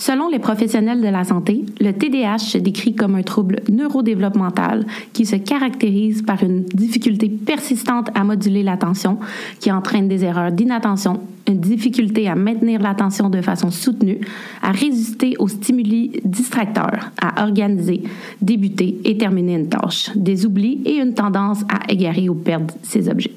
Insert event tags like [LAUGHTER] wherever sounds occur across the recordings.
Selon les professionnels de la santé, le TDAH se décrit comme un trouble neurodéveloppemental qui se caractérise par une difficulté persistante à moduler l'attention, qui entraîne des erreurs d'inattention, une difficulté à maintenir l'attention de façon soutenue, à résister aux stimuli distracteurs, à organiser, débuter et terminer une tâche, des oublis et une tendance à égarer ou perdre ses objets.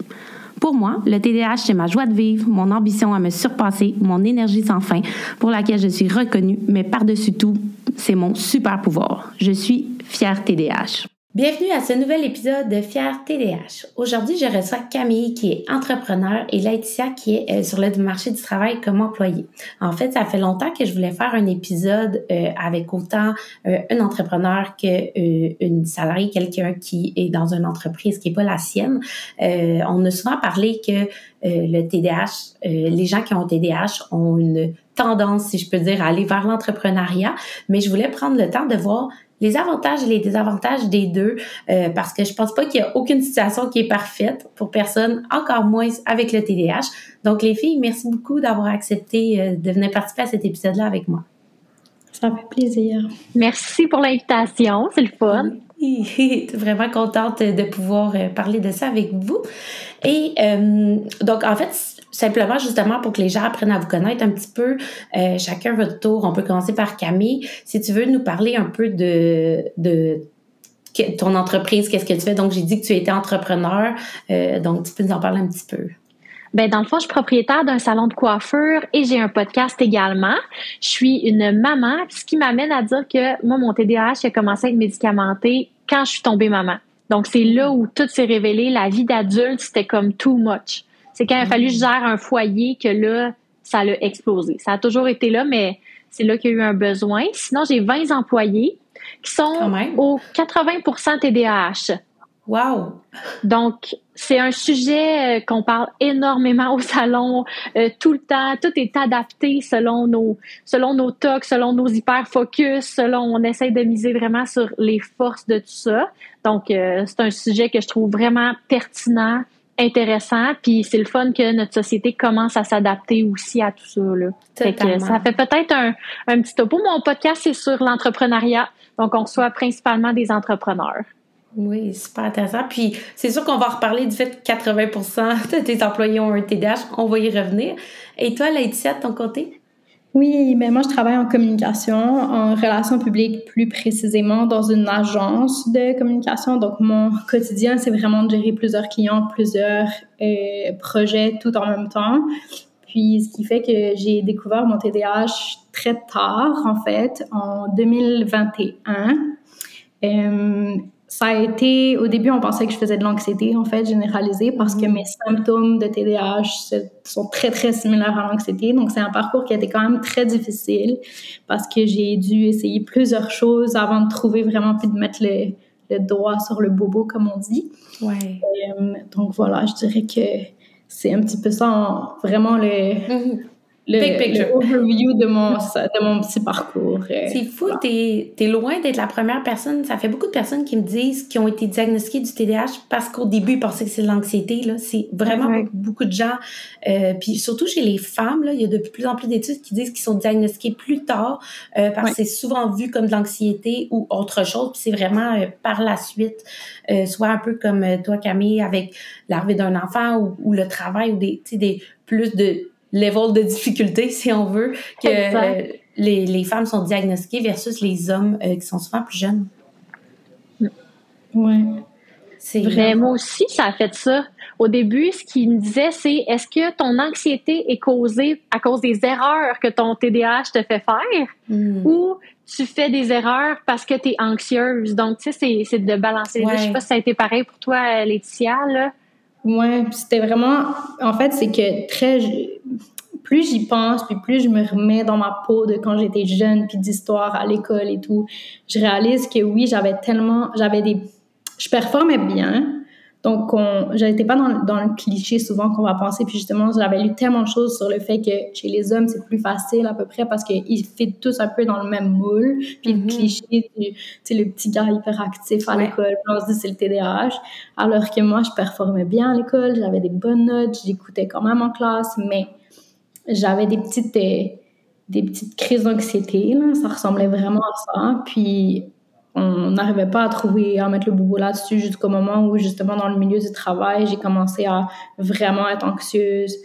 Pour moi, le TDAH, c'est ma joie de vivre, mon ambition à me surpasser, mon énergie sans fin, pour laquelle je suis reconnue, mais par-dessus tout, c'est mon super pouvoir. Je suis fière TDAH. Bienvenue à ce nouvel épisode de Fier TDH. Aujourd'hui, je reçois Camille qui est entrepreneur et Laetitia qui est euh, sur le marché du travail comme employée. En fait, ça fait longtemps que je voulais faire un épisode euh, avec autant euh, un entrepreneur que une salariée, quelqu'un qui est dans une entreprise qui est pas la sienne. on a souvent parlé que le TDAH, les gens qui ont TDAH ont une tendance, si je peux dire, à aller vers l'entrepreneuriat, mais je voulais prendre le temps de voir les avantages et les désavantages des deux, euh, parce que je pense pas qu'il y a aucune situation qui est parfaite pour personne, encore moins avec le TDAH. Donc, les filles, merci beaucoup d'avoir accepté euh, de venir participer à cet épisode-là avec moi. Ça fait plaisir. Merci pour l'invitation, c'est le fun. [LAUGHS] Vraiment contente de pouvoir euh, parler de ça avec vous. Et donc, en fait, simplement justement pour que les gens apprennent à vous connaître un petit peu, euh, chacun votre tour. On peut commencer par Camille. Si tu veux nous parler un peu de, ton entreprise, qu'est-ce que tu fais? Donc, j'ai dit que tu étais entrepreneur, euh, donc tu peux nous en parler un petit peu. Ben dans le fond, je suis propriétaire d'un salon de coiffure et j'ai un podcast également. Je suis une maman, ce qui m'amène à dire que moi, mon TDAH a commencé à être médicamenté quand je suis tombée maman. Donc, c'est là où tout s'est révélé. La vie d'adulte, c'était comme too much. C'est quand il a fallu que je gère un foyer que là, ça a explosé. Ça a toujours été là, mais c'est là qu'il y a eu un besoin. Sinon, j'ai 20 employés qui sont au 80% TDAH. Wow! Donc, c'est un sujet euh, qu'on parle énormément au salon euh, tout le temps. Tout est adapté selon nos selon nos tocs, selon nos hyper focus, selon on essaie de miser vraiment sur les forces de tout ça. Donc, euh, c'est un sujet que je trouve vraiment pertinent intéressant, puis c'est le fun que notre société commence à s'adapter aussi à tout ça. Là. ça fait peut-être un, un petit topo. Mon podcast, c'est sur l'entrepreneuriat, donc on reçoit principalement des entrepreneurs. Oui, super intéressant. Puis c'est sûr qu'on va reparler du fait que 80% de tes employés ont un TDAH. On va y revenir. Et toi, Laetitia, de ton côté? Oui, mais moi je travaille en communication, en relations publiques plus précisément dans une agence de communication. Donc mon quotidien, c'est vraiment de gérer plusieurs clients, plusieurs euh, projets tout en même temps. Puis ce qui fait que j'ai découvert mon TDAH très tard, en fait, en 2021. Euh, ça a été, au début, on pensait que je faisais de l'anxiété, en fait, généralisée, parce que mm. mes symptômes de TDAH sont très, très similaires à l'anxiété. Donc, c'est un parcours qui a été quand même très difficile parce que j'ai dû essayer plusieurs choses avant de trouver vraiment, puis de mettre le, le doigt sur le bobo, comme on dit. Ouais. Euh, donc, voilà, je dirais que c'est un petit peu ça, vraiment le, mm-hmm le, overview de mon, de mon petit parcours. Euh, c'est fou, t'es es loin d'être la première personne. Ça fait beaucoup de personnes qui me disent qu'ils ont été diagnostiqués du TDAH parce qu'au début, ils pensaient que c'est de l'anxiété. C'est vraiment beaucoup, de gens. Euh, puis surtout chez les femmes, là, il y a de plus en plus d'études qui disent qu'ils sont diagnostiqués plus tard euh, parce que c'est souvent vu comme de l'anxiété ou autre chose. Puis c'est vraiment par la suite, soit un peu comme toi, Camille, avec l'arrivée d'un enfant ou, ou, le travail ou des, des plus de level de difficulté, si on veut, que euh, les, les, femmes sont diagnostiquées versus les hommes euh, qui sont souvent plus jeunes. Oui. C'est vrai. Moi aussi, ça a fait ça. Au début, ce qu'il me disait, c'est est-ce que ton anxiété est causée à cause des erreurs que ton TDAH te fait faire? Hmm. ou tu fais des erreurs parce que tu es anxieuse? Donc, tu sais, c'est de balancer les deux. Je sais pas si ça a été pareil pour toi, Laetitia, là. Ouais, c'était vraiment. En fait, c'est que très. Plus j'y pense, puis plus je me remets dans ma peau de quand j'étais jeune, puis d'histoire à l'école et tout, je réalise que oui, j'avais tellement. J'avais des. Je performais bien, donc, je n'étais pas dans, dans, le cliché souvent qu'on va penser. Puis justement, j'avais lu tellement de choses sur le fait que chez les hommes, c'est plus facile à peu près parce qu'ils fit tous un peu dans le même moule. Puis le mm-hmm. cliché tu sais, le petit gars hyperactif à l'école, on se dit c'est le TDAH. Alors que moi, je performais bien à l'école, j'avais des bonnes notes, j'écoutais quand même en classe, mais j'avais des petites... Euh, des petites crises d'anxiété. Ça ressemblait vraiment à ça. Puis on n'arrivait pas à trouver, à mettre le boubou là-dessus jusqu'au moment où, justement, dans le milieu du travail, j'ai commencé à vraiment être anxieuse,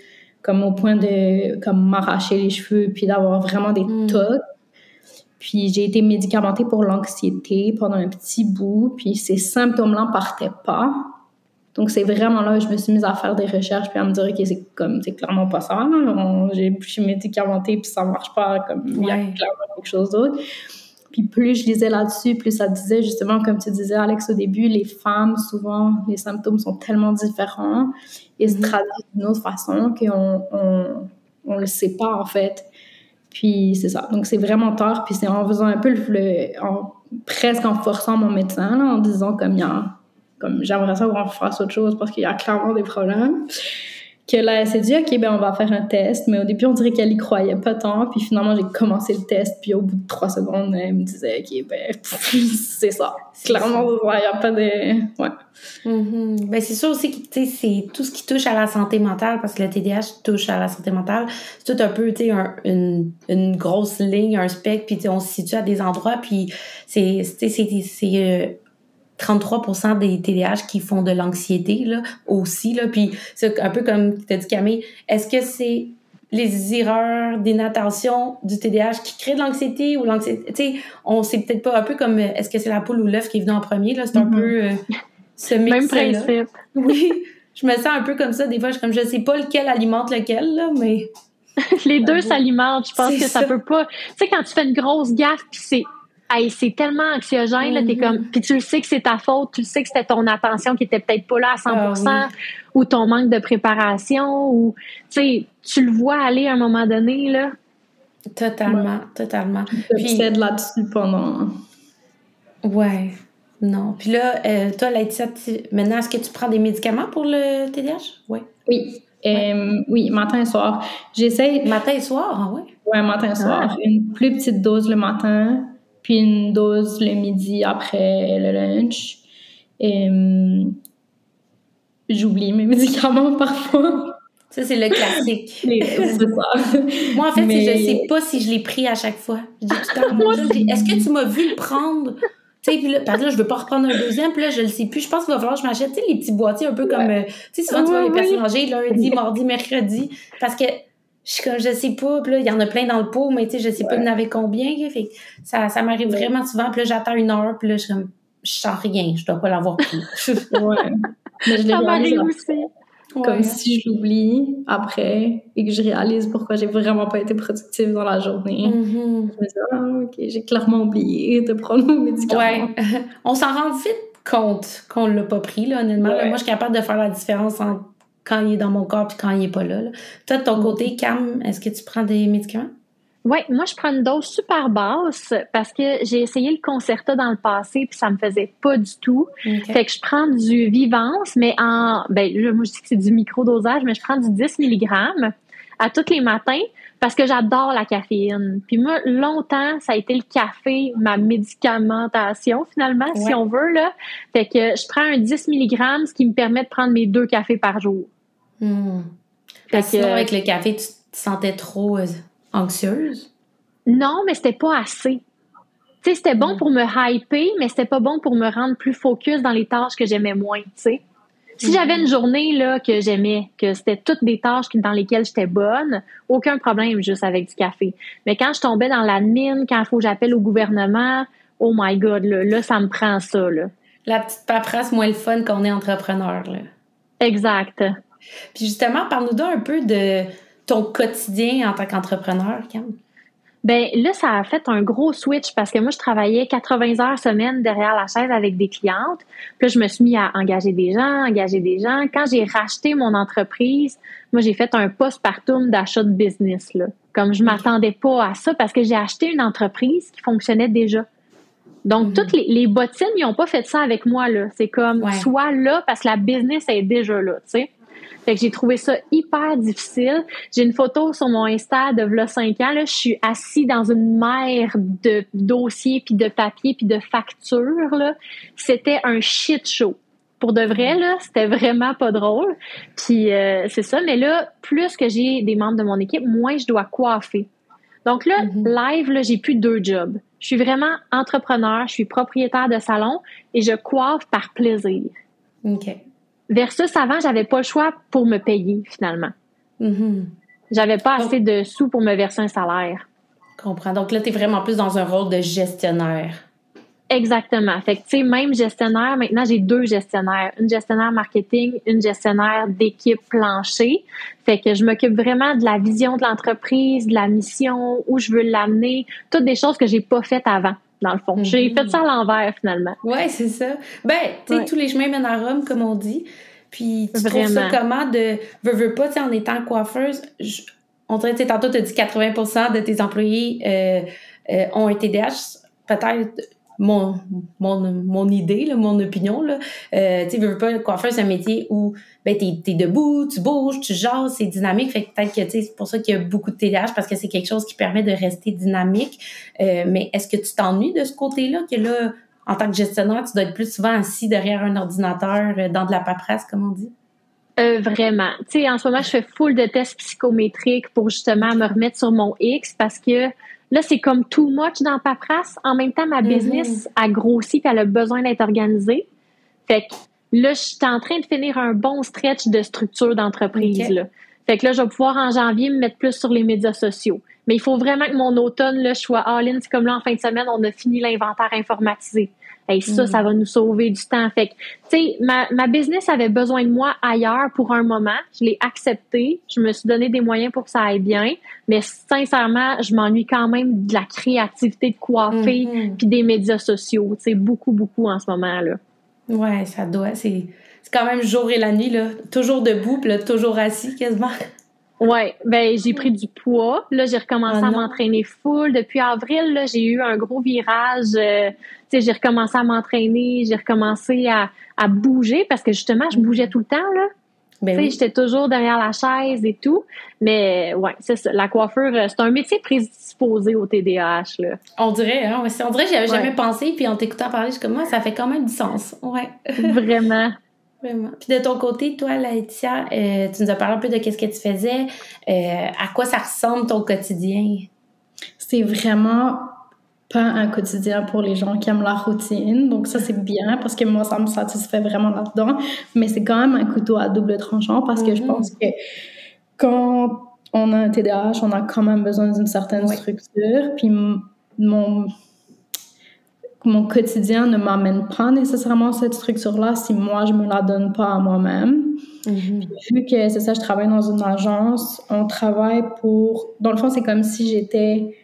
comme au point de comme m'arracher les cheveux, puis d'avoir vraiment des mm. tocs. Puis j'ai été médicamentée pour l'anxiété pendant un petit bout, puis ces symptômes-là partaient pas. Donc c'est vraiment là que je me suis mise à faire des recherches puis à me dire que c'est comme c'est clairement pas ça. J'ai je suis médicamentée puis ça marche pas comme il y a clairement quelque chose d'autre. Puis plus je lisais là-dessus, plus ça disait justement, comme tu disais Alex au début, les femmes, souvent, les symptômes sont tellement différents et se mm-hmm. traduisent d'une autre façon qu'on on, on le sait pas en fait. Puis c'est ça. Donc c'est vraiment tard. Puis c'est en faisant un peu le, en, presque en forçant mon médecin, en disant comme il y a, comme j'aimerais ça qu'on fasse autre chose parce qu'il y a clairement des problèmes que là, elle s'est dit, OK, ben, on va faire un test. Mais au début, on dirait qu'elle y croyait pas tant. Puis finalement, j'ai commencé le test. Puis au bout de trois secondes, elle me disait, OK, ben, [LAUGHS] c'est ça. Clairement, il n'y a pas de. Ouais. Mm-hmm. Ben, c'est sûr aussi que, c'est tout ce qui touche à la santé mentale, parce que le TDAH touche à la santé mentale. C'est tout un peu, tu sais, une, une grosse ligne, un spectre. Puis, on se situe à des endroits. Puis, c'est, c'est, euh, 33% des TDAH qui font de l'anxiété là aussi là. Puis c'est un peu comme tu as dit Camille est-ce que c'est les erreurs d'inattention du TDAH qui créent de l'anxiété ou l'anxiété tu sais on sait peut-être pas un peu comme est-ce que c'est la poule ou l'œuf qui est venu en premier là? C'est un mm-hmm. peu euh, ce mix même principe. [LAUGHS] Oui je me sens un peu comme ça des fois je comme je sais pas lequel alimente lequel là mais [LAUGHS] les deux s'alimentent je pense que ça, ça. peut pas tu sais quand tu fais une grosse gaffe puis c'est Hey, c'est tellement anxiogène, là, t'es mm-hmm. comme, puis tu le sais que c'est ta faute, tu le sais que c'était ton attention qui était peut-être pas là à 100%, ah ou ton manque de préparation, ou, tu sais, tu le vois aller à un moment donné, là. Totalement, totalement. Puis de là-dessus pendant. Ouais, non. Puis là, euh, toi, Laetitia, maintenant, est-ce que tu prends des médicaments pour le TDAH? Ouais. Oui. Euh, oui, matin et soir. J'essaie. Matin et soir, ah ouais? Ouais, matin et soir. Ah. Une plus petite dose le matin, puis une dose le midi après le lunch. Et hum, j'oublie mes [LAUGHS] médicaments parfois. Ça, c'est le classique. [LAUGHS] ça. Moi, en fait, je sais pas si je l'ai pris à chaque fois. Je dis tout [LAUGHS] est-ce que tu m'as vu le prendre? Tu sais, puis là, là, je veux pas reprendre un deuxième, puis là, je le sais plus. Je pense qu'il va falloir que je m'achète, les petits boîtiers un peu comme, euh, tu sais, souvent, tu vois, les personnes âgées, lundi, mardi, mercredi. Parce que je suis comme, je sais pas, puis là, il y en a plein dans le pot, mais tu sais, je sais pas, il y en avait combien. Fait ça, ça m'arrive vraiment souvent, puis là, j'attends une heure, puis là, je suis comme, je sens rien, je dois pas l'avoir pris. [LAUGHS] ouais. Mais je ça m'arrive aussi. Comme si je l'oublie après et que je réalise pourquoi j'ai vraiment pas été productive dans la journée. Mm-hmm. Je me dis, ah, ok, j'ai clairement oublié de prendre mon médicament. [LAUGHS] On s'en rend vite compte qu'on l'a pas pris, là, honnêtement. Moi, je suis capable de faire la différence entre quand il est dans mon corps puis quand il est pas là. Toi, de ton côté, Cam, est-ce que tu prends des médicaments? Oui, moi, je prends une dose super basse parce que j'ai essayé le Concerta dans le passé puis ça me faisait pas du tout. Fait que je prends du Vivance, mais en, ben, moi, je dis que c'est du micro-dosage, mais je prends du 10 mg à tous les matins parce que j'adore la caféine. Puis moi, longtemps, ça a été le café, ma médicamentation finalement, si on veut. Là. Fait que je prends un 10 mg, ce qui me permet de prendre mes deux cafés par jour. Hmm. Parce que, sinon, avec le café, tu te sentais trop euh, anxieuse? Non, mais c'était pas assez. Tu sais, c'était bon hmm. pour me hyper, mais c'était pas bon pour me rendre plus focus dans les tâches que j'aimais moins, tu sais. Si j'avais une journée là que j'aimais, que c'était toutes des tâches dans lesquelles j'étais bonne, aucun problème juste avec du café. Mais quand je tombais dans l'admin, quand il faut que j'appelle au gouvernement, oh my god, là, là, ça me prend ça. Là. La petite paperasse moins le fun qu'on est entrepreneur. Là. Exact. Puis justement, parle-nous un peu de ton quotidien en tant qu'entrepreneur, Cam. Ben là, ça a fait un gros switch parce que moi, je travaillais 80 heures semaine derrière la chaise avec des clientes. Puis là, je me suis mis à engager des gens, engager des gens. Quand j'ai racheté mon entreprise, moi, j'ai fait un post-partum d'achat de business. Là. Comme je m'attendais pas à ça parce que j'ai acheté une entreprise qui fonctionnait déjà. Donc, mm-hmm. toutes les, les bottines, ils n'ont pas fait ça avec moi. là. C'est comme, soit là parce que la business est déjà là, tu sais. Fait que j'ai trouvé ça hyper difficile. J'ai une photo sur mon Insta de v'là 5 ans. Là, je suis assise dans une mer de dossiers, puis de papiers, puis de factures. Là. C'était un shit show. Pour de vrai, là, c'était vraiment pas drôle. Puis euh, c'est ça. Mais là, plus que j'ai des membres de mon équipe, moins je dois coiffer. Donc là, mm-hmm. live, là, j'ai plus deux jobs. Je suis vraiment entrepreneur, je suis propriétaire de salon et je coiffe par plaisir. OK. Versus avant, j'avais pas le choix pour me payer finalement. Mm-hmm. J'avais pas assez de sous pour me verser un salaire. Je comprends. Donc là, tu es vraiment plus dans un rôle de gestionnaire. Exactement. Fait que, tu sais, même gestionnaire, maintenant, j'ai deux gestionnaires. Une gestionnaire marketing, une gestionnaire d'équipe plancher. Fait que je m'occupe vraiment de la vision de l'entreprise, de la mission, où je veux l'amener, toutes des choses que j'ai pas faites avant, dans le fond. J'ai mhm. fait ça à l'envers, finalement. Ouais, c'est ça. Ben, tu sais, tous les chemins mènent à Rome, comme on dit. Puis, tu trouves ça comment de... Veux, veux pas, tu sais, en étant coiffeuse, on dirait, tu sais, tantôt, tu as dit 80% de tes employés euh, euh, ont un TDAH. Peut-être mon, mon, mon idée, là, mon opinion. Là. Euh, tu veux le coiffeur, c'est un métier où ben, tu es, debout, tu bouges, tu jases, c'est dynamique. Fait que peut-être que c'est pour ça qu'il y a beaucoup de TDAH parce que c'est quelque chose qui permet de rester dynamique. Euh, mais est-ce que tu t'ennuies de ce côté-là, que là, en tant que gestionnaire, tu dois être plus souvent assis derrière un ordinateur euh, dans de la paperasse, comme on dit? Euh, vraiment. Tu sais, en ce moment, je fais full de tests psychométriques pour justement me remettre sur mon X parce que Là, c'est comme too much dans paperasse. En même temps, ma mm-hmm. business a grossi et elle a besoin d'être organisée. Fait que là, je suis en train de finir un bon stretch de structure d'entreprise. Fait que là, je vais pouvoir en janvier me mettre plus sur les médias sociaux. Mais il faut vraiment que mon automne, là, je sois all-in. C'est comme là, en fin de semaine, on a fini l'inventaire informatisé. Et ça, ça va nous sauver du temps. Fait que, tu sais, ma, ma business avait besoin de moi ailleurs pour un moment. Je l'ai accepté. Je me suis donné des moyens pour que ça aille bien. Mais sincèrement, je m'ennuie quand même de la créativité de coiffer mm-hmm. puis des médias sociaux. Tu sais, beaucoup, beaucoup en ce moment, là. Ouais, ça doit. C'est quand même jour et la nuit, là. Toujours debout, puis là, toujours assis, quasiment. Ouais, ben j'ai pris du poids. Là, j'ai recommencé ah à m'entraîner full. Depuis avril, là, j'ai eu un gros virage. Euh, tu sais, j'ai recommencé à m'entraîner, j'ai recommencé à, à bouger parce que justement, je bougeais tout le temps là. Ben tu sais, j'étais toujours derrière la chaise et tout. Mais ouais, c'est ça. La coiffure, euh, c'est un métier prédisposé au TDAH là. On dirait, hein. On dirait, j'y avais jamais pensé. Puis en t'écoutant parler, je suis comme moi, ça fait quand même du sens. Ouais. Vraiment. [LAUGHS] Vraiment. Puis de ton côté, toi, Laetitia, euh, tu nous as parlé un peu de qu'est-ce que tu faisais. Euh, à quoi ça ressemble ton quotidien? C'est vraiment pas un quotidien pour les gens qui aiment la routine. Donc ça, c'est bien parce que moi, ça me satisfait vraiment là-dedans. Mais c'est quand même un couteau à double tranchant parce que je mm-hmm. pense que quand on a un TDAH, on a quand même besoin d'une certaine structure. Puis mon mon quotidien ne m'amène pas nécessairement cette structure-là si moi, je me la donne pas à moi-même. Mm-hmm. Vu que c'est ça, je travaille dans une agence, on travaille pour... Dans le fond, c'est comme si j'étais...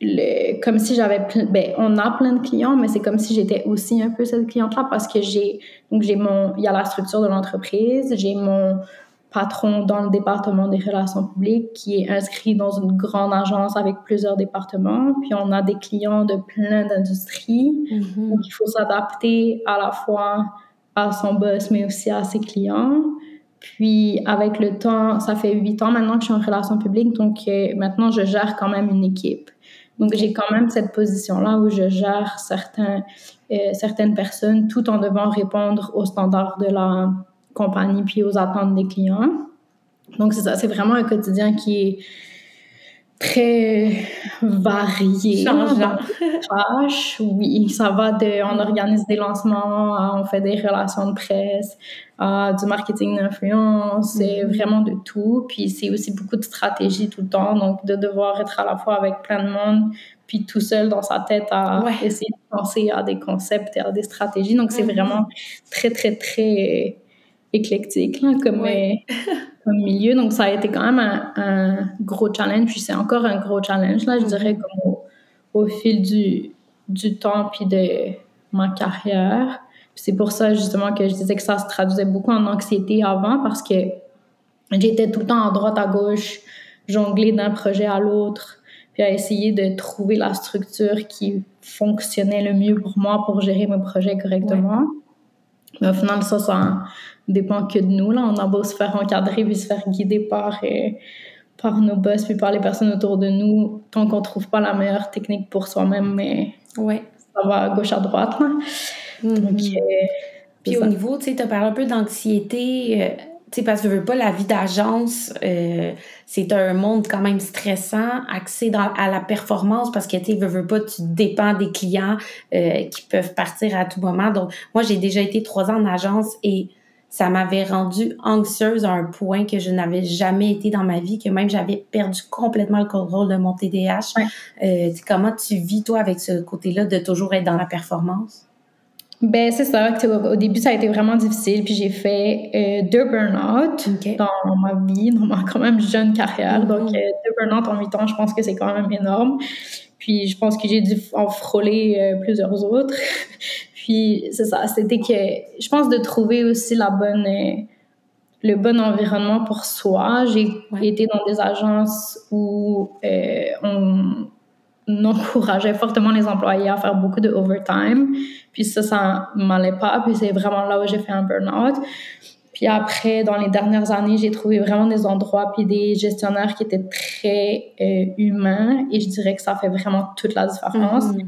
Le, comme si j'avais ben, on a plein de clients mais c'est comme si j'étais aussi un peu cette cliente là parce que j'ai donc j'ai mon il y a la structure de l'entreprise j'ai mon patron dans le département des relations publiques qui est inscrit dans une grande agence avec plusieurs départements. Puis on a des clients de plein d'industries. Mm-hmm. Donc il faut s'adapter à la fois à son boss, mais aussi à ses clients. Puis avec le temps, ça fait huit ans maintenant que je suis en relations publiques, donc euh, maintenant je gère quand même une équipe. Donc j'ai quand même cette position-là où je gère certains, euh, certaines personnes tout en devant répondre aux standards de la compagnie puis aux attentes des clients. Donc, c'est ça, c'est vraiment un quotidien qui est très varié. Changeant. oui, ça va de, on organise des lancements, on fait des relations de presse, du marketing d'influence, c'est mm-hmm. vraiment de tout. Puis c'est aussi beaucoup de stratégie tout le temps, donc de devoir être à la fois avec plein de monde, puis tout seul dans sa tête à essayer de penser à des concepts et à des stratégies. Donc c'est mm-hmm. vraiment très, très, très éclectique comme, euh, [LAUGHS] comme, milieu. Donc, ça a été quand même un, gros challenge. Puis, c'est encore un gros challenge, là, je dirais, comme au, fil du, du temps puis de ma carrière. c'est pour ça, justement, que je disais que ça se traduisait beaucoup en anxiété avant parce que j'étais tout le temps à droite, à gauche, jongler d'un projet à l'autre, puis à essayer de trouver la structure qui fonctionnait le mieux pour moi pour gérer mes projets correctement. Mais au final, ça, ça, dépend que de nous. Là. On a beau se faire encadrer puis se faire guider par, euh, par nos boss puis par les personnes autour de nous, tant qu'on trouve pas la meilleure technique pour soi-même, mais ouais. ça va à gauche à droite. Là. Mm-hmm. Euh, puis au niveau, tu sais, tu parlé un peu d'anxiété. Euh, tu sais, parce que je veux pas, la vie d'agence, c'est un monde quand même stressant, axé dans, à la performance, parce que, tu veux, veux pas, tu dépends des clients qui peuvent partir à tout moment. Donc, moi, j'ai déjà été trois ans en agence et ça m'avait rendu anxieuse à un point que je n'avais jamais été dans ma vie, que même j'avais perdu complètement le contrôle de mon TDAH. Euh, comment tu vis, toi, avec ce côté-là de toujours être dans la performance? Ben, c'est ça. Au début, ça a été vraiment difficile. Puis j'ai fait euh, deux burn-out dans ma vie, dans ma quand même jeune carrière. Mm-hmm. Donc, euh, deux burn-out en huit ans, je pense que c'est quand même énorme. Puis je pense que j'ai dû en frôler plusieurs autres. Puis c'est ça, c'était que je pense de trouver aussi la bonne, le bon environnement pour soi. J'ai été dans des agences où euh, on, encourageait fortement les employés à faire beaucoup de overtime. Puis ça, ça m'allait pas. Puis c'est vraiment là où j'ai fait un burn-out. Puis après, dans les dernières années, j'ai trouvé vraiment des endroits puis des gestionnaires qui étaient très euh, humains. Et je dirais que ça fait vraiment toute la différence. Mm-hmm.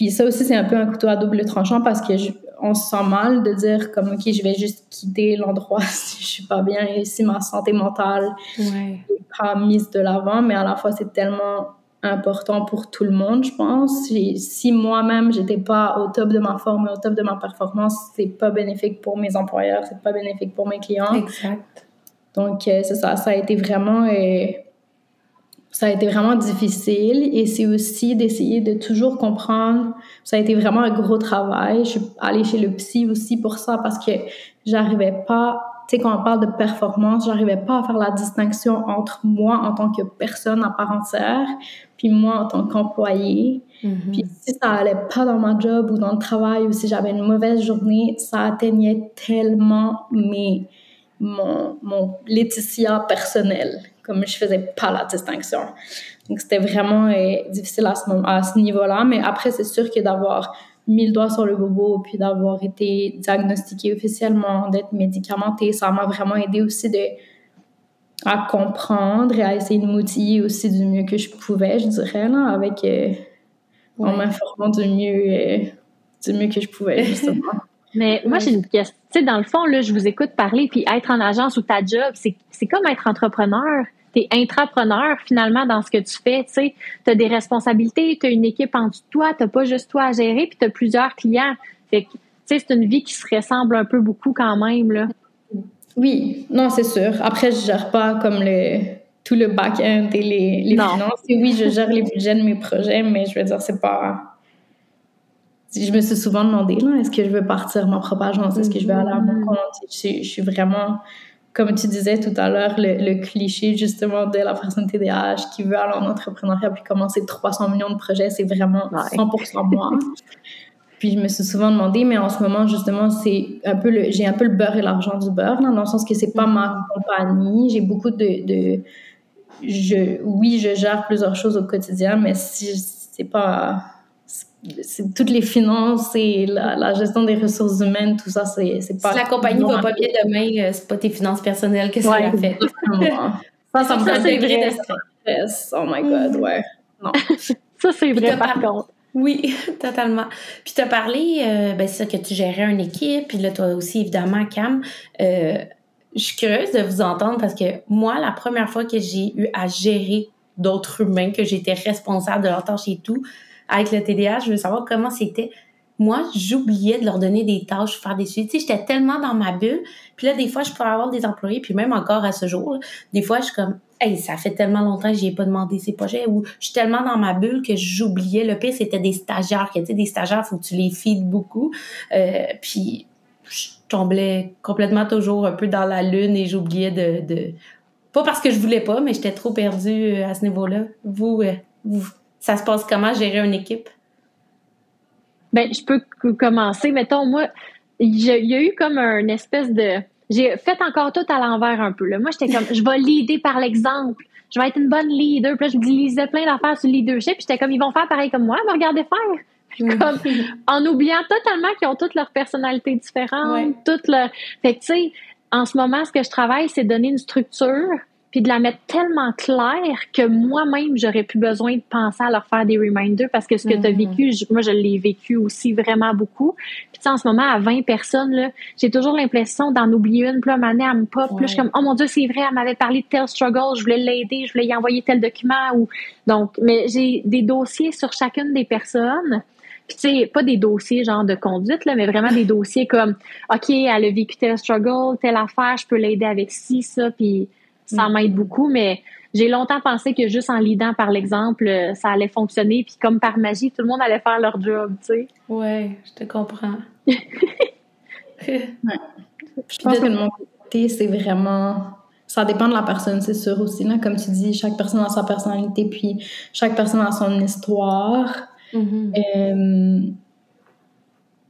Puis ça aussi, c'est un peu un couteau à double tranchant parce que on se sent mal de dire comme ok, je vais juste quitter l'endroit [LAUGHS] si je suis pas bien et si ma santé mentale n'est pas mise de l'avant, mais à la fois c'est tellement important pour tout le monde, je pense. Si moi-même j'étais pas au top de ma forme et au top de ma performance, c'est pas bénéfique pour mes employeurs, c'est pas bénéfique pour mes clients. Exact. Donc euh, c'est ça, ça a été vraiment euh, ça a été vraiment difficile et c'est aussi d'essayer de toujours comprendre. Ça a été vraiment un gros travail. Je suis allée chez le psy aussi pour ça parce que j'arrivais pas, tu sais, quand on parle de performance, j'arrivais pas à faire la distinction entre moi en tant que personne à part entière puis moi en tant qu'employé. Mm-hmm. Puis si ça allait pas dans ma job ou dans le travail ou si j'avais une mauvaise journée, ça atteignait tellement mes, mon, mon Laetitia personnel comme je faisais pas la distinction. Donc c'était vraiment euh, difficile à ce, à ce niveau-là. Mais après, c'est sûr que d'avoir mis le doigt sur le bobo, puis d'avoir été diagnostiqué officiellement, d'être médicamenté, ça m'a vraiment aidé aussi de, à comprendre et à essayer de m'outiller aussi du mieux que je pouvais, je dirais, là, avec, euh, en m'informant du mieux, euh, du mieux que je pouvais, [LAUGHS] justement. Mais moi, j'ai une question. Tu sais, dans le fond, là, je vous écoute parler, puis être en agence ou ta job, c'est comme être entrepreneur. Tu es intrapreneur, finalement, dans ce que tu fais. Tu sais, tu as des responsabilités, tu as une équipe en dessous de toi, tu pas juste toi à gérer, puis tu as plusieurs clients. Fait que, tu sais, c'est une vie qui se ressemble un peu beaucoup quand même, là. Oui, non, c'est sûr. Après, je gère pas comme le tout le back-end et les, les finances. Et oui, je gère les budgets de mes projets, mais je veux dire, c'est pas je me suis souvent demandé, est-ce que je veux partir ma propre agence? Est-ce que je veux aller à mon mm-hmm. compte? Je, suis vraiment, comme tu disais tout à l'heure, le, cliché justement de la personne TDAH qui veut aller en entrepreneuriat puis commencer 300 millions de projets, c'est vraiment 100% moi. [LAUGHS] puis je me suis souvent demandé, mais en ce moment, justement, c'est un peu le, j'ai un peu le beurre et l'argent du beurre, là, dans le sens que c'est pas ma mm-hmm. compagnie. J'ai beaucoup de, de je, oui, je gère plusieurs choses au quotidien, mais si c'est pas toutes les finances et la, gestion des ressources humaines, tout ça, c'est pas. Si la compagnie va pas bien demain, euh, c'est pas tes finances personnelles que ça a fait. [LAUGHS] ça, ça me fait un degré de stress. Oh my God, mm. ouais. Non. [LAUGHS] ça, c'est vrai, par contre. Oui, [LAUGHS] totalement. Puis tu as parlé, euh, ben, c'est ça, que tu gérais une équipe, puis là, toi aussi, évidemment, Cam. Euh, je suis curieuse de vous entendre parce que moi, la première fois que j'ai eu à gérer d'autres humains, que j'étais responsable de leur tâche et tout, avec le TDA, je veux savoir comment c'était. Moi, j'oubliais de leur donner des tâches, faire des suites. Tu sais, j'étais tellement dans ma bulle. Puis là, des fois, je pourrais avoir des employés, puis même encore à ce jour, des fois, je suis comme, hey, ça fait tellement longtemps que j'y ai pas demandé ces projets, ou je suis tellement dans ma bulle que j'oubliais. Le pire, c'était des stagiaires. Tu sais, des stagiaires, faut que tu les files beaucoup. Euh, puis, je tombais complètement toujours un peu dans la lune et j'oubliais de, de, pas parce que je voulais pas, mais j'étais trop perdue euh, à ce niveau-là. Vous, euh, vous, ça se passe comment gérer une équipe? Ben, je peux commencer. Mettons, moi, il y a eu comme un espèce de. J'ai fait encore tout à l'envers un peu. Là. Moi, j'étais comme, je vais leader par l'exemple. Je vais être une bonne leader. Puis là, je me lisais plein d'affaires sur le leadership. Puis j'étais comme, ils vont faire pareil comme moi, me regarder faire. Mm. [LAUGHS] Comme, en oubliant totalement qu'ils ont toutes leurs personnalités différentes, toutes leur... Fait que, tu sais, en ce moment, ce que je travaille, c'est donner une structure puis de la mettre tellement claire que moi-même, j'aurais plus besoin de penser à leur faire des reminders parce que ce que tu as mm-hmm. vécu, moi, je l'ai vécu aussi vraiment beaucoup. Puis en ce moment, à 20 personnes, là, j'ai toujours l'impression d'en oublier une. Puis là, ma elle me pop. Puis je suis comme, oh mon Dieu, c'est vrai, elle m'avait parlé de tel struggle, je voulais l'aider, je voulais y envoyer tel document. ou Donc, mais j'ai des dossiers sur chacune des personnes. Puis tu sais, pas des dossiers genre de conduite, là, mais vraiment des dossiers comme, OK, elle a vécu tel struggle, telle affaire, je peux l'aider avec ci, ça. Puis ça mm. m'aide beaucoup, mais j'ai longtemps pensé que juste en lidant par l'exemple, euh, ça allait fonctionner, puis comme par magie, tout le monde allait faire leur job, tu sais. Ouais, je te comprends. [LAUGHS] ouais. Je pense que de mon côté, c'est vraiment. Ça dépend de la personne, c'est sûr aussi. Là. Comme tu dis, chaque personne a sa personnalité, puis chaque personne a son histoire. Mm-hmm. Euh,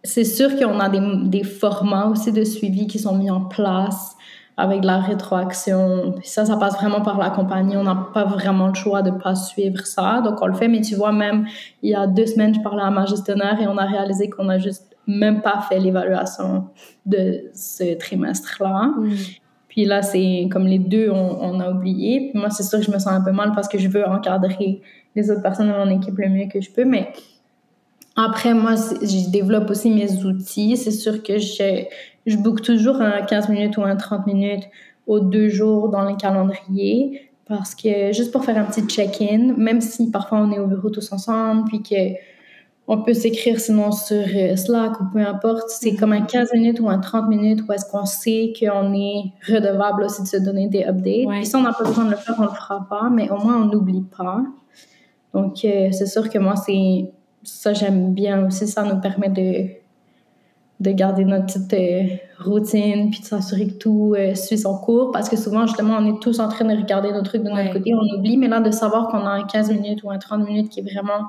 c'est sûr qu'on a des, des, formats aussi de suivi qui sont mis en place avec la rétroaction. Ça, ça passe vraiment par la compagnie. On n'a pas vraiment le choix de pas suivre ça. Donc, on le fait. Mais tu vois, même il y a deux semaines, je parlais à ma gestionnaire et on a réalisé qu'on a juste même pas fait l'évaluation de ce trimestre-là. Mm. Puis là, c'est comme les deux, on, a oublié. Puis moi, c'est sûr que je me sens un peu mal parce que je veux encadrer les autres personnes de mon équipe le mieux que je peux. Mais après, moi, je développe aussi mes outils. C'est sûr que je, je book toujours un 15 minutes ou un 30 minutes aux deux jours dans le calendrier parce que juste pour faire un petit check-in, même si parfois on est au bureau tous ensemble, puis que on peut s'écrire sinon sur euh, Slack ou peu importe, c'est comme un 15 minutes ou un 30 minutes où est-ce qu'on sait qu'on est redevable aussi de se donner des updates. Ouais. si on n'a pas besoin de le faire, on le fera pas, mais au moins on n'oublie pas. Donc euh, c'est sûr que moi, c'est ça j'aime bien aussi, ça nous permet de de garder notre petite euh, routine, puis de s'assurer que tout euh, suit son cours, parce que souvent, justement, on est tous en train de regarder nos trucs de notre côté, on oublie, mais là, de savoir qu'on a un 15 minutes ou un 30 minutes qui est vraiment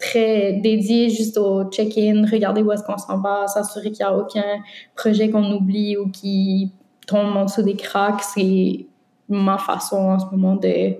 très dédié juste au check-in, regarder où est-ce qu'on s'en va, s'assurer qu'il n'y a aucun projet qu'on oublie ou qui tombe en dessous des cracks, c'est ma façon en ce moment de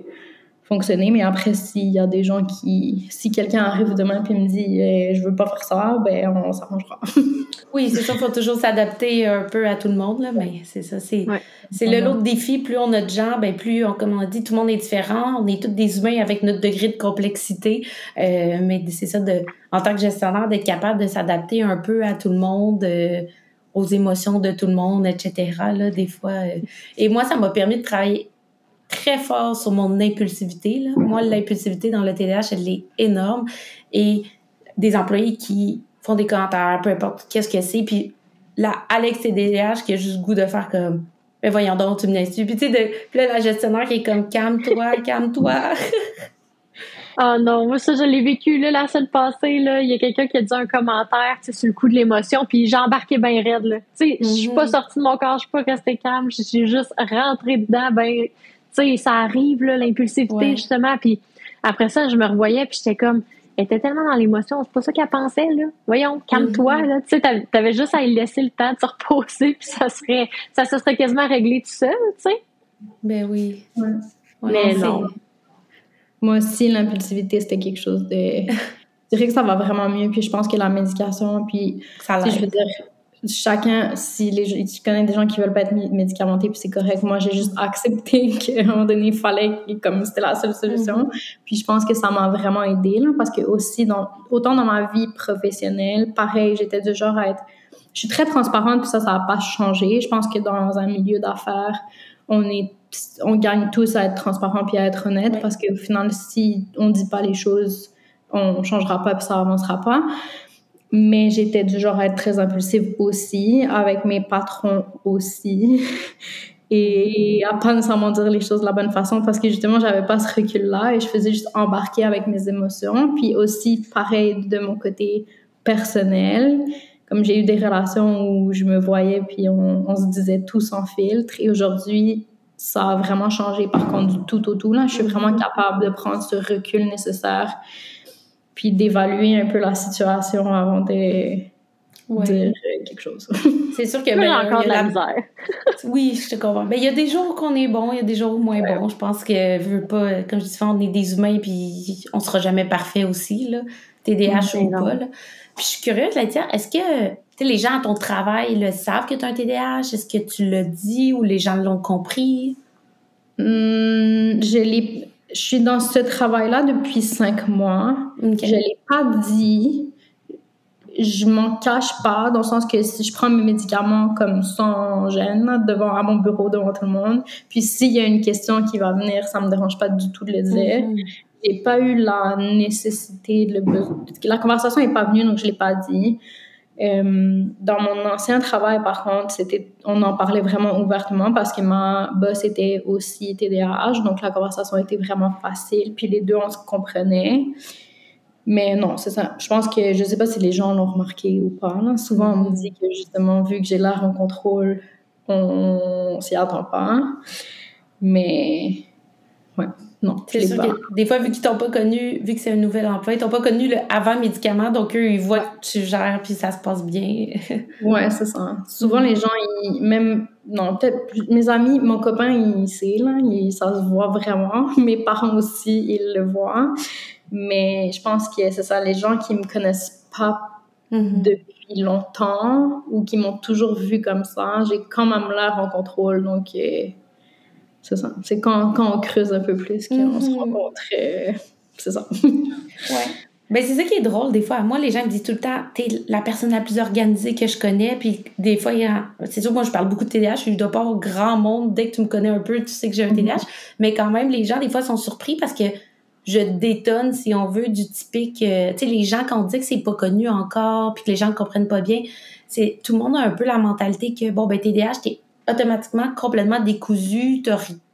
fonctionner. Mais après, s'il y a des gens qui. Si quelqu'un arrive demain et me dit eh, je veux pas faire ça, ben on s'arrangera. [LAUGHS] oui, c'est ça, il faut toujours s'adapter un peu à tout le monde, là, mais c'est ça. C'est c'est le l'autre défi. Plus on a de gens, ben plus, on, comme on a dit, tout le monde est différent. On est tous des humains avec notre degré de complexité. Euh, mais c'est ça, de, en tant que gestionnaire, d'être capable de s'adapter un peu à tout le monde. Euh, aux émotions de tout le monde, etc. Là, des fois. Euh. Et moi, ça m'a permis de travailler très fort sur mon impulsivité. Là. Moi, l'impulsivité dans le TDAH, elle est énorme. Et des employés qui font des commentaires, peu importe qu'est-ce que c'est. Puis là, Alex TDAH qui a juste le goût de faire comme mais voyons donc, tu me laisses Puis tu sais, de, là, la gestionnaire qui est comme calme-toi, calme-toi. [LAUGHS] Ah oh non, moi ça je l'ai vécu là la semaine passée là, il y a quelqu'un qui a dit un commentaire, tu sais sur le coup de l'émotion, puis j'ai embarqué bien raide là. Tu sais, je suis pas mhm. sortie de mon corps, je suis pas restée calme, je suis juste rentrée dedans ben sais, ça arrive, l'impulsivité, justement. Puis après ça, je me revoyais, puis j'étais comme, elle était tellement dans l'émotion, c'est pas ça qu'elle pensait, là. Voyons, calme-toi, mm-hmm. là. Tu sais, t'avais juste à lui laisser le temps de se reposer, puis ça serait, ça se serait quasiment réglé tout seul, tu sais. Ben oui. Mais non. Moi aussi, l'impulsivité, c'était quelque chose de. je dirais que ça va vraiment mieux, puis je pense que la médication, puis. Ça je veux dire, chacun, si les, tu connais des gens qui veulent pas être médicamentés, puis c'est correct. Moi, j'ai juste accepté [LAUGHS] qu'à un moment donné, il fallait, comme c'était la seule solution. Mm-hmm. Puis je pense que ça m'a vraiment aidé, là, parce que aussi, dans, autant dans ma vie professionnelle, pareil, j'étais du genre à être, je suis très transparente, puis ça, ça n'a pas changé. Je pense que dans un milieu d'affaires, on est, on gagne tous à être transparent puis à être honnête, parce qu'au final, si on dit pas les choses, on changera pas puis ça avancera pas mais j'étais du genre à être très impulsive aussi, avec mes patrons aussi, et à pas nécessairement dire les choses de la bonne façon parce que justement, j'avais pas ce recul-là et je faisais juste embarquer avec mes émotions. Puis aussi, pareil de mon côté personnel, comme j'ai eu des relations où je me voyais puis on, se disait tout sans filtre, et aujourd'hui, ça a vraiment changé par contre du tout au tout. Là, je suis vraiment capable de prendre ce recul nécessaire puis d'évaluer un peu la situation avant de dire quelque chose. [LAUGHS] C'est sûr que [LAUGHS] ben, y a encore de la, misère. [LAUGHS] oui, je te comprends. Mais ben, il y a des jours qu'on est bon, il y a des jours moins bon. Je pense que veux pas, comme je dis on est des humains puis on sera jamais parfait aussi là, TDAH ou pas. Là. Puis je suis curieuse, Laetitia, est-ce que les gens à ton travail le savent que tu as un TDAH? Est-ce que tu le dis ou les gens l'ont compris? Hmm, je je suis dans ce travail-là depuis cinq mois. Je ne l'ai pas dit. Je m'en cache pas, dans le sens que si je prends mes médicaments comme sans gêne, devant, à mon bureau, devant tout le monde, puis s'il y a une question qui va venir, ça me dérange pas du tout de le dire. Mhm. J'ai pas eu la nécessité, de le La conversation n'est pas venue, donc je l'ai pas dit. Euh, dans mon ancien travail, par contre, c'était, on en parlait vraiment ouvertement parce que ma boss était aussi TDAH, donc la conversation était vraiment facile, puis les deux, on se comprenait. Mais non, c'est ça. Je pense que, je sais pas si les gens l'ont remarqué ou pas. Souvent, on me dit que justement, vu que j'ai l'air en contrôle, on, on s'y attend pas. Mais, ouais. Non, c'est sûr que des fois, vu qu'ils t'ont pas connu, vu que c'est un nouvel emploi, ils t'ont pas connu le avant médicament, donc eux, ils voient que tu gères puis ça se passe bien. [LAUGHS] ouais, c'est ça. Souvent, les gens, ils, même, non, peut-être, mes amis, mon copain, il sait, là, il, ça se voit vraiment. [LAUGHS] Mes parents aussi, ils le voient. Mais je pense que c'est ça, les gens qui me connaissent pas mm-hmm. depuis longtemps ou qui m'ont toujours vu comme ça, j'ai quand même l'air en contrôle, donc. Euh, c'est ça. C'est quand, quand, on creuse un peu plus qu'on se mhm. compte. c'est ça. ouais. Ben, c'est ça qui est drôle, des fois. Moi, les gens me disent tout le temps, t'es la personne la plus organisée que je connais. Puis, des fois, c'est sûr, moi, je parle beaucoup de TDAH. Je dois pas au grand monde. Dès que tu me connais un peu, tu sais que j'ai un TDAH. Mhm. Mais quand même, les gens, des fois, sont surpris parce que je détonne, si on veut, du typique. Euh, tu sais, les gens, quand on dit que c'est pas connu encore, puis que les gens ne comprennent pas bien, c'est tout le monde a un peu la mentalité que, bon, ben, TDAH, t'es automatiquement complètement décousu,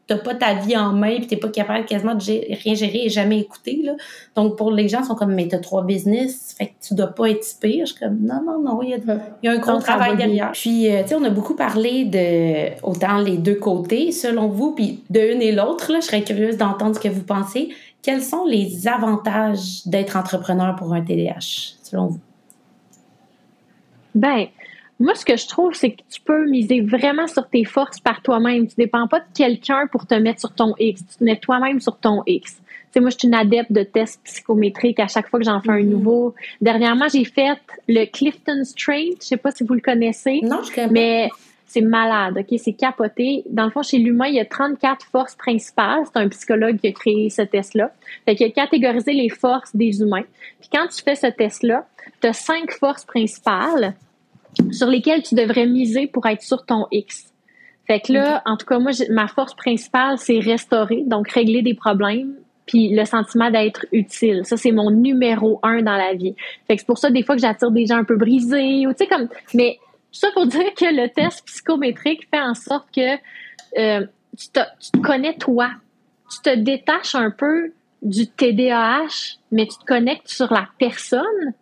t'as pas ta vie en main puis t'es pas capable quasiment de rien gérer et jamais écouter là. Donc pour les gens ils sont comme mais t'as trois business, fait que tu dois pas être pire. Je suis comme non non non, il y a, il y a un gros travail derrière. Puis euh, tu sais on a beaucoup parlé de autant les deux côtés selon vous puis de une et l'autre là, je serais curieuse d'entendre ce que vous pensez. Quels sont les avantages d'être entrepreneur pour un TDAH selon vous? Ben moi, ce que je trouve, c'est que tu peux miser vraiment sur tes forces par toi-même. Tu dépends pas de quelqu'un pour te mettre sur ton X. Tu te mets toi-même sur ton X. Tu sais, moi, je suis une adepte de tests psychométriques à chaque fois que j'en fais un mm-hmm. nouveau. Dernièrement, j'ai fait le Clifton Straight. Je sais pas si vous le connaissez. Non, je connais Mais c'est malade, OK? C'est capoté. Dans le fond, chez l'humain, il y a 34 forces principales. C'est un psychologue qui a créé ce test-là. Fait qu'il a catégorisé les forces des humains. Puis quand tu fais ce test-là, tu as cinq forces principales sur lesquels tu devrais miser pour être sur ton X. Fait que là, en tout cas, moi, ma force principale, c'est restaurer, donc régler des problèmes, puis le sentiment d'être utile. Ça, c'est mon numéro un dans la vie. Fait que c'est pour ça, des fois, que j'attire des gens un peu brisés, ou tu sais, comme, mais ça pour [LAUGHS] dire que le test psychométrique fait en sorte que euh, tu, te, tu te connais toi. Tu te détaches un peu du TDAH, mais tu te connectes sur la personne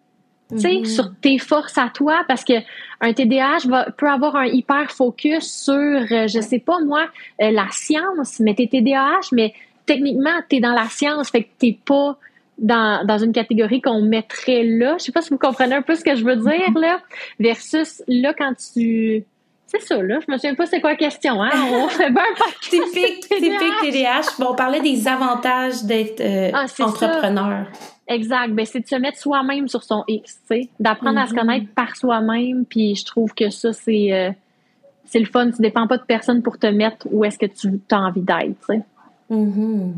tu sais, mm-hmm. sur tes forces à toi, parce que un TDAH va, peut avoir un hyper focus sur, euh, je sais pas moi, euh, la science, mais t'es TDAH, mais techniquement, t'es dans la science, fait que t'es pas dans, dans une catégorie qu'on mettrait là. Je sais pas si vous comprenez un peu ce que je veux dire, là, versus là, quand tu... C'est ça, là. Je me souviens pas c'est quoi la question, hein? On [LAUGHS] fait bien Typique, typique TDAH. Bon, on parlait des avantages d'être euh, ah, entrepreneur. Exact. Ben, c'est de se mettre soi-même sur son X, tu sais, d'apprendre à se mhm. connaître par soi-même. Puis je trouve que ça, c'est euh, c'est le fun. Tu dépends pas de personne pour te mettre où est-ce que tu as envie d'être, tu sais. Mm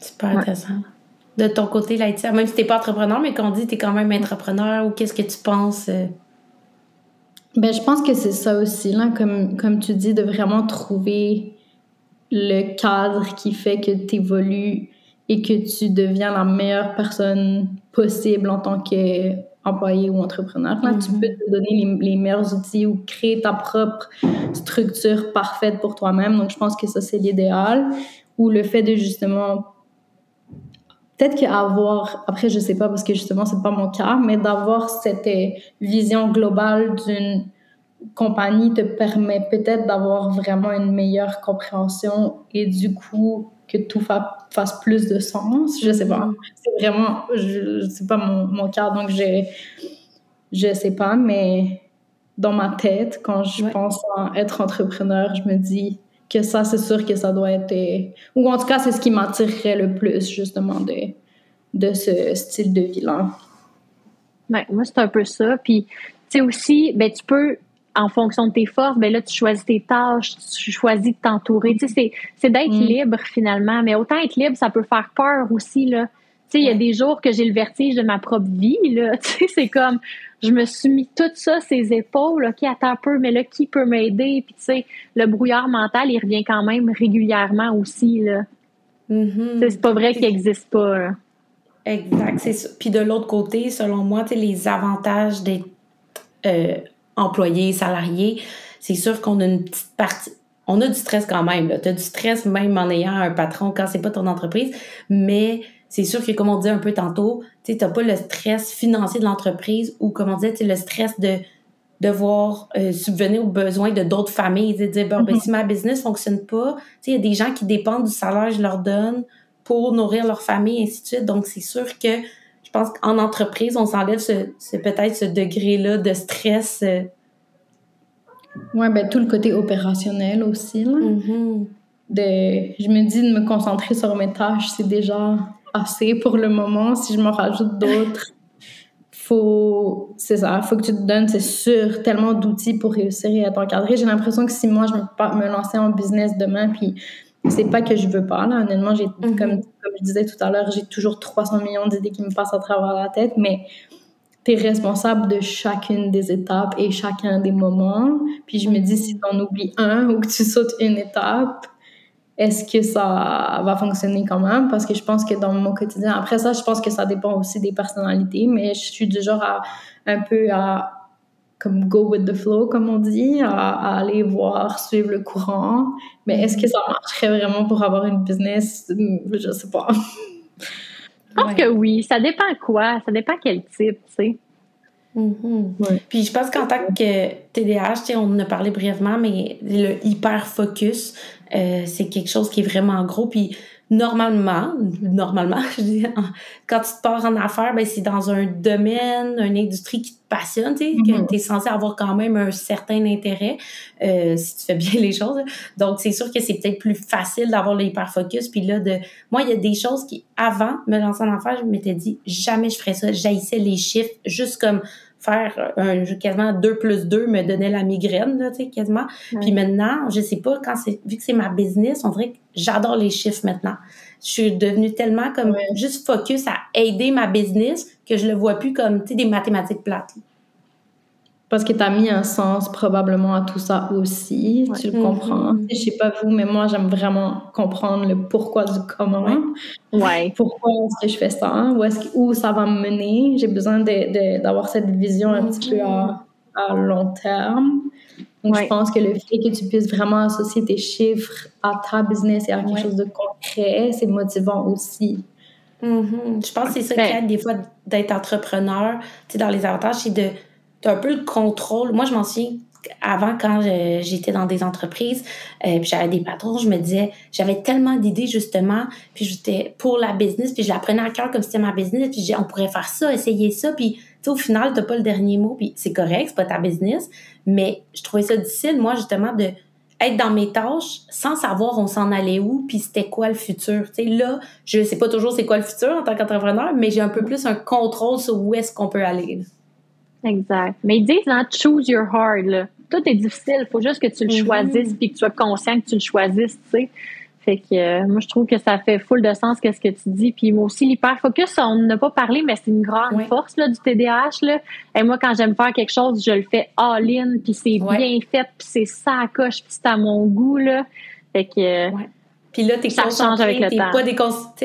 Super intéressant. De ton côté, là, même si t'es pas entrepreneur, mais qu'on dit tu es quand même entrepreneur ou qu'est-ce que tu penses? Euh? Ben, je pense que c'est ça aussi, là, comme, comme tu dis, de vraiment trouver le cadre qui fait que tu évolues et que tu deviens la meilleure personne possible en tant qu'employé ou entrepreneur. Là, tu mhm. peux te donner les, meilleurs outils ou créer ta propre structure parfaite pour toi-même. Donc, je pense que ça, c'est l'idéal. Ou le fait de justement peut-être qu'avoir, après je sais pas parce que justement c'est pas mon cas, mais d'avoir cette euh, vision globale d'une compagnie te permet peut-être d'avoir vraiment une meilleure compréhension et du coup que tout fasse plus de sens. Je sais pas. Mm. C'est vraiment, je, sais pas mon, mon cas, donc je, je sais pas, mais dans ma tête, quand je pense à être entrepreneur, je me dis que ça, c'est sûr que ça doit être, ou en tout cas, c'est ce qui m'attirerait le plus, justement, de, de ce style de vie-là. Ben, moi, c'est un peu ça. Puis, tu sais, aussi, ben, tu peux en fonction de tes forces, ben là, tu choisis tes tâches, tu choisis de t'entourer. Tu sais, c'est d'être mm. libre finalement. Mais autant être libre, ça peut faire peur aussi, là. Tu sais, il y a des jours que j'ai le vertige de ma propre vie, là. [LAUGHS] Tu sais, c'est comme, je me suis mis tout ça, ces épaules, OK, attends un peu, mais là, qui peut m'aider? Puis, tu sais, le brouillard mental, il revient quand même régulièrement aussi, là. Mm-hmm. C'est pas vrai qu'il n'existe pas. Exact, c'est ça. Puis de l'autre côté, selon moi, les avantages d'être euh, employé, salarié, c'est sûr qu'on a une petite partie. On a du stress quand même. Tu as du stress même en ayant un patron quand c'est pas ton entreprise, mais c'est sûr que, comme on dit un peu tantôt, tu n'as pas le stress financier de l'entreprise ou, comme on disait, le stress de devoir euh, subvenir aux besoins de d'autres familles, de dire, bon, ben, mm-hmm. si ma business fonctionne pas, il y a des gens qui dépendent du salaire que je leur donne pour nourrir leur famille, et ainsi de suite. Donc, c'est sûr que je pense qu'en entreprise, on s'enlève ce, peut-être ce degré-là de stress. Euh. Oui, ben tout le côté opérationnel aussi. Mm-hmm. de, je me dis de me concentrer sur mes tâches, c'est déjà assez pour le moment. Si je me rajoute d'autres, faut, c'est ça, faut que tu te donnes, c'est sûr, tellement d'outils pour réussir et être encadré. J'ai l'impression que si moi, je me, me lançais en business demain, puis c'est pas que je veux pas, là. Honnêtement, j'ai, mm-hmm. comme, comme je disais tout à l'heure, j'ai toujours 300 millions d'idées qui me passent à travers la tête, mais tu es responsable de chacune des étapes et chacun des moments. Puis je me dis, si tu en oublies un ou que tu sautes une étape, est-ce que ça va fonctionner quand même? Parce que je pense que dans mon quotidien, après ça, je pense que ça dépend aussi des personnalités, mais je suis du genre à un peu à comme go with the flow, comme on dit, à, aller voir, suivre le courant. Mais est-ce que ça marcherait vraiment pour avoir une business? Je sais pas. Je pense que oui. Ça dépend quoi? Ça dépend quel type, tu sais. Mm-hmm. Puis je pense qu'en tant que TDAH, on en a parlé brièvement, mais le hyper focus, euh, c'est quelque chose qui est vraiment gros. Puis normalement, normalement, [LAUGHS] je dis, quand tu te pars en affaires, ben, c'est dans un domaine, une industrie qui te passionne, tu sais, que mm-hmm. tu es censé avoir quand même un certain intérêt euh, si tu fais bien [LAUGHS] les choses. Donc, c'est sûr que c'est peut-être plus facile d'avoir l'hyper-focus. Puis là, de moi, il y a des choses qui, avant me lancer en affaires, je m'étais dit, jamais je ferais ça. J'haïssais les chiffres, juste comme faire un quasiment 2 plus 2 me donnait la migraine, là, tu sais, quasiment. Puis maintenant, je sais pas, quand c'est, vu que c'est ma business, on dirait que j'adore les chiffres maintenant. Je suis devenue tellement comme juste focus à aider ma business que je le vois plus comme, tu sais, des mathématiques plates. Parce que tu as mis un sens probablement à tout ça aussi. Tu le comprends. Mm-hmm. Je sais pas vous, mais moi, j'aime vraiment comprendre le pourquoi du comment. Ouais. Pourquoi est-ce que je fais ça? Où, est-ce où ça va me mener? J'ai besoin d'avoir cette vision un petit peu à, à long terme. Donc, je pense que le fait que tu puisses vraiment associer tes chiffres à ta business et à quelque chose de concret, c'est motivant aussi. Mm-hmm. Je pense que c'est ça qui aide des fois d'être entrepreneur. Tu sais, dans les avantages, c'est de un peu le contrôle. Moi, je m'en souviens avant quand j'étais dans des entreprises, euh, puis j'avais des patrons, je me disais, j'avais tellement d'idées justement, puis j'étais pour la business, puis je la prenais à cœur comme c'était ma business, puis je on pourrait faire ça, essayer ça, puis au final, t'as pas le dernier mot, puis c'est correct, c'est pas ta business, mais je trouvais ça difficile, moi, justement, de être dans mes tâches sans savoir on s'en allait où puis c'était quoi le futur. Tu sais là, je sais pas toujours c'est quoi le futur en tant qu'entrepreneur, mais j'ai un peu plus un contrôle sur où est-ce qu'on peut aller. Exact. Mais ils disent, hein, choose your hard, là. Tout est difficile. Il faut juste que tu le mm-hmm. choisisses puis que tu sois conscient que tu le choisisses, tu sais. Fait que euh, moi, je trouve que ça fait full de sens qu'est-ce que tu dis. Puis moi aussi, l'hyper-focus, on n'a pas parlé, mais c'est une grande force là, du TDAH. Là. Et moi, quand j'aime faire quelque chose, je le fais all-in, puis c'est bien fait, puis c'est ça à coche, puis c'est à mon goût. Là. Fait que... Euh, puis là, t'es ça change avec le temps. pas des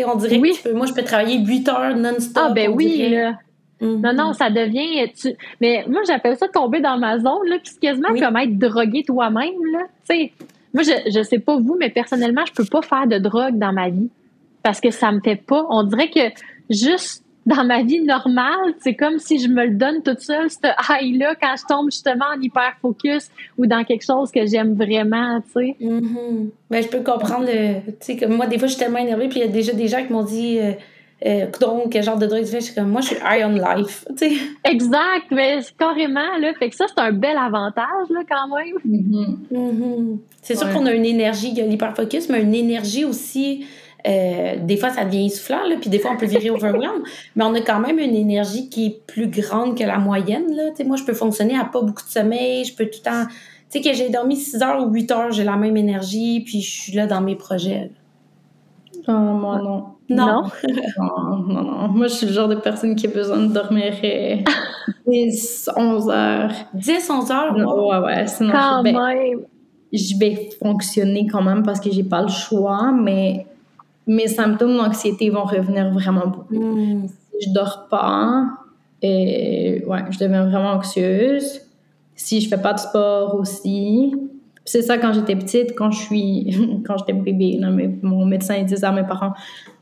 on dirait oui. que moi, je peux travailler 8 heures non-stop. Ah, ben oui, là. Non, non, ça devient. Tu... Mais moi, j'appelle ça tomber dans ma zone, là, puis quasiment comme être drogué toi-même, là. Tu sais, moi, je, je sais pas vous, mais personnellement, je peux pas faire de drogue dans ma vie parce que ça me fait pas. On dirait que juste dans ma vie normale, c'est comme si je me le donne toute seule, ce high-là, quand je tombe justement en hyper-focus ou dans quelque chose que j'aime vraiment, tu sais. Mm ben, je peux comprendre, tu sais, moi, des fois, je suis tellement énervée, puis il y a déjà des gens qui m'ont dit... Euh, euh, donc, quel genre de drogue tu fais? Je suis comme, moi, je suis high on life, [LAUGHS] tu sais. Exact, mais carrément, là. Fait que ça, c'est un bel avantage, là, quand même. Mm-hmm. Mm-hmm. C'est sûr qu'on a une énergie, il y a l'hyperfocus, mais une énergie aussi Euh, des fois, ça devient essoufflant, là, puis des fois, on peut virer overwhelmed, [LAUGHS] mais on a quand même une énergie qui est plus grande que la moyenne. Là. moi, je peux fonctionner à pas beaucoup de sommeil, je peux tout le temps... Tu sais, que j'ai dormi 6 heures ou 8 heures, j'ai la même énergie, puis je suis là dans mes projets. Oh, moi, non. Non. Non? non, non, Moi, je suis le genre de personne qui a besoin de dormir 10, 11 heures. 10, 11 heures? Ouais, ouais. Sinon, quand je, même. je vais fonctionner quand même parce que j'ai pas le choix, mais mes symptômes d'anxiété vont revenir vraiment beaucoup. Hmm. Si je dors pas, et, ouais, je deviens vraiment anxieuse. Si je fais pas de sport aussi, c'est ça quand j'étais petite, quand je suis, [LAUGHS] quand j'étais bébé, là, mon médecin il disait à mes parents,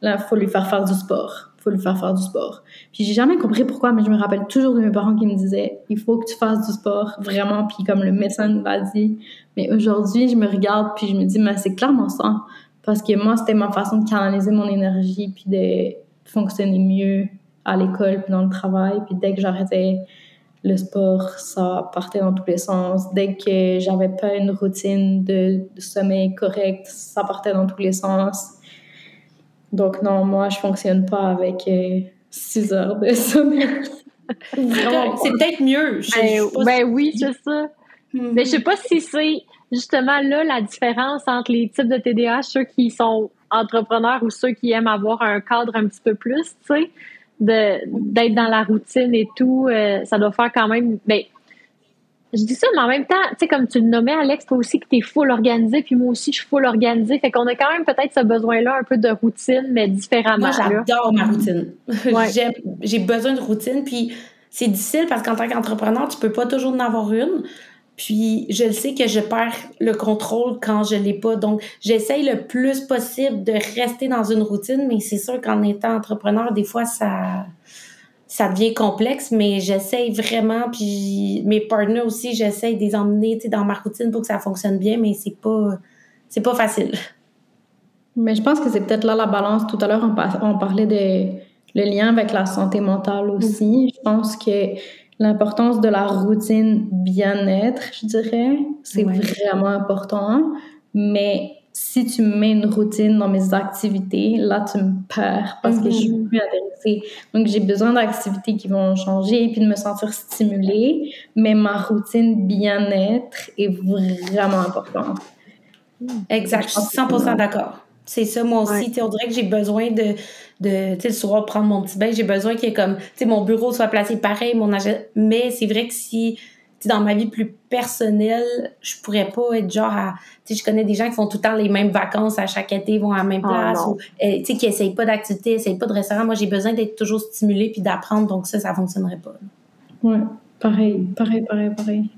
là, faut lui faire faire du sport, faut lui faire faire du sport. Puis j'ai jamais compris pourquoi, mais je me rappelle toujours de mes parents qui me disaient, il faut que tu fasses du sport, vraiment. Puis comme le médecin nous l'a dit, mais aujourd'hui je me regarde puis je me dis, mais c'est clairement ça, parce que moi c'était ma façon de canaliser mon énergie puis de fonctionner mieux à l'école puis dans le travail. Puis dès que j'arrêtais le sport, ça partait dans tous les sens. Dès que j'avais pas une routine de, sommeil correcte, ça partait dans tous les sens. Donc non, moi, je fonctionne pas avec 6 euh, heures de sommeil. [LAUGHS] c'est peut-être mieux. ben, ben oui, c'est ça. Mm-hmm. Mais je sais pas si c'est justement là la différence entre les types de TDAH, ceux qui sont entrepreneurs ou ceux qui aiment avoir un cadre un petit peu plus, tu sais d'être dans la routine et tout, euh, ça doit faire quand même. Ben, je dis ça, mais en même temps, tu sais, comme tu le nommais, Alex, toi aussi que tu es full organisé, puis moi aussi, je suis full organisé. Fait qu'on a quand même peut-être ce besoin-là un peu de routine, mais différemment. Moi, j'adore ma routine. [LAUGHS] J'ai besoin de routine, puis c'est difficile parce qu'en tant qu'entrepreneur, tu peux pas toujours en avoir une. Puis je sais que je perds le contrôle quand je l'ai pas. Donc, j'essaye le plus possible de rester dans une routine, mais c'est sûr qu'en étant entrepreneur, des fois, ça, ça devient complexe, mais j'essaye vraiment. Puis mes partenaires aussi, j'essaye de les emmener dans ma routine pour que ça fonctionne bien, mais c'est pas, c'est pas facile. Mais je pense que c'est peut-être là la balance. Tout à l'heure, on, on parlait de le lien avec la santé mentale aussi. Je pense que l'importance de la routine bien-être, je dirais. C'est vraiment important. Mais si tu mets une routine dans mes activités, là, tu me perds parce que je suis mhm. plus intéressée. Donc, j'ai besoin d'activités qui vont changer et puis de me sentir stimulée. Mais ma routine bien-être est vraiment importante. Exact, je suis 100% d'accord. C'est ça, moi aussi. On dirait que j'ai besoin de, de tu sais, le soir, prendre mon petit bain. J'ai besoin que, comme, tu sais, mon bureau soit placé pareil, mon agenda. Mais c'est vrai que si, tu dans ma vie plus personnelle, je pourrais pas être genre à, tu sais, je connais des gens qui font tout le temps les mêmes vacances à chaque été, vont à la même ah, place, ou, euh, tu sais, qui essayent pas d'activité, essayent pas de restaurant. Moi, j'ai besoin d'être toujours stimulée puis d'apprendre, donc ça, ça fonctionnerait pas. Ouais, pareil, pareil, pareil, pareil.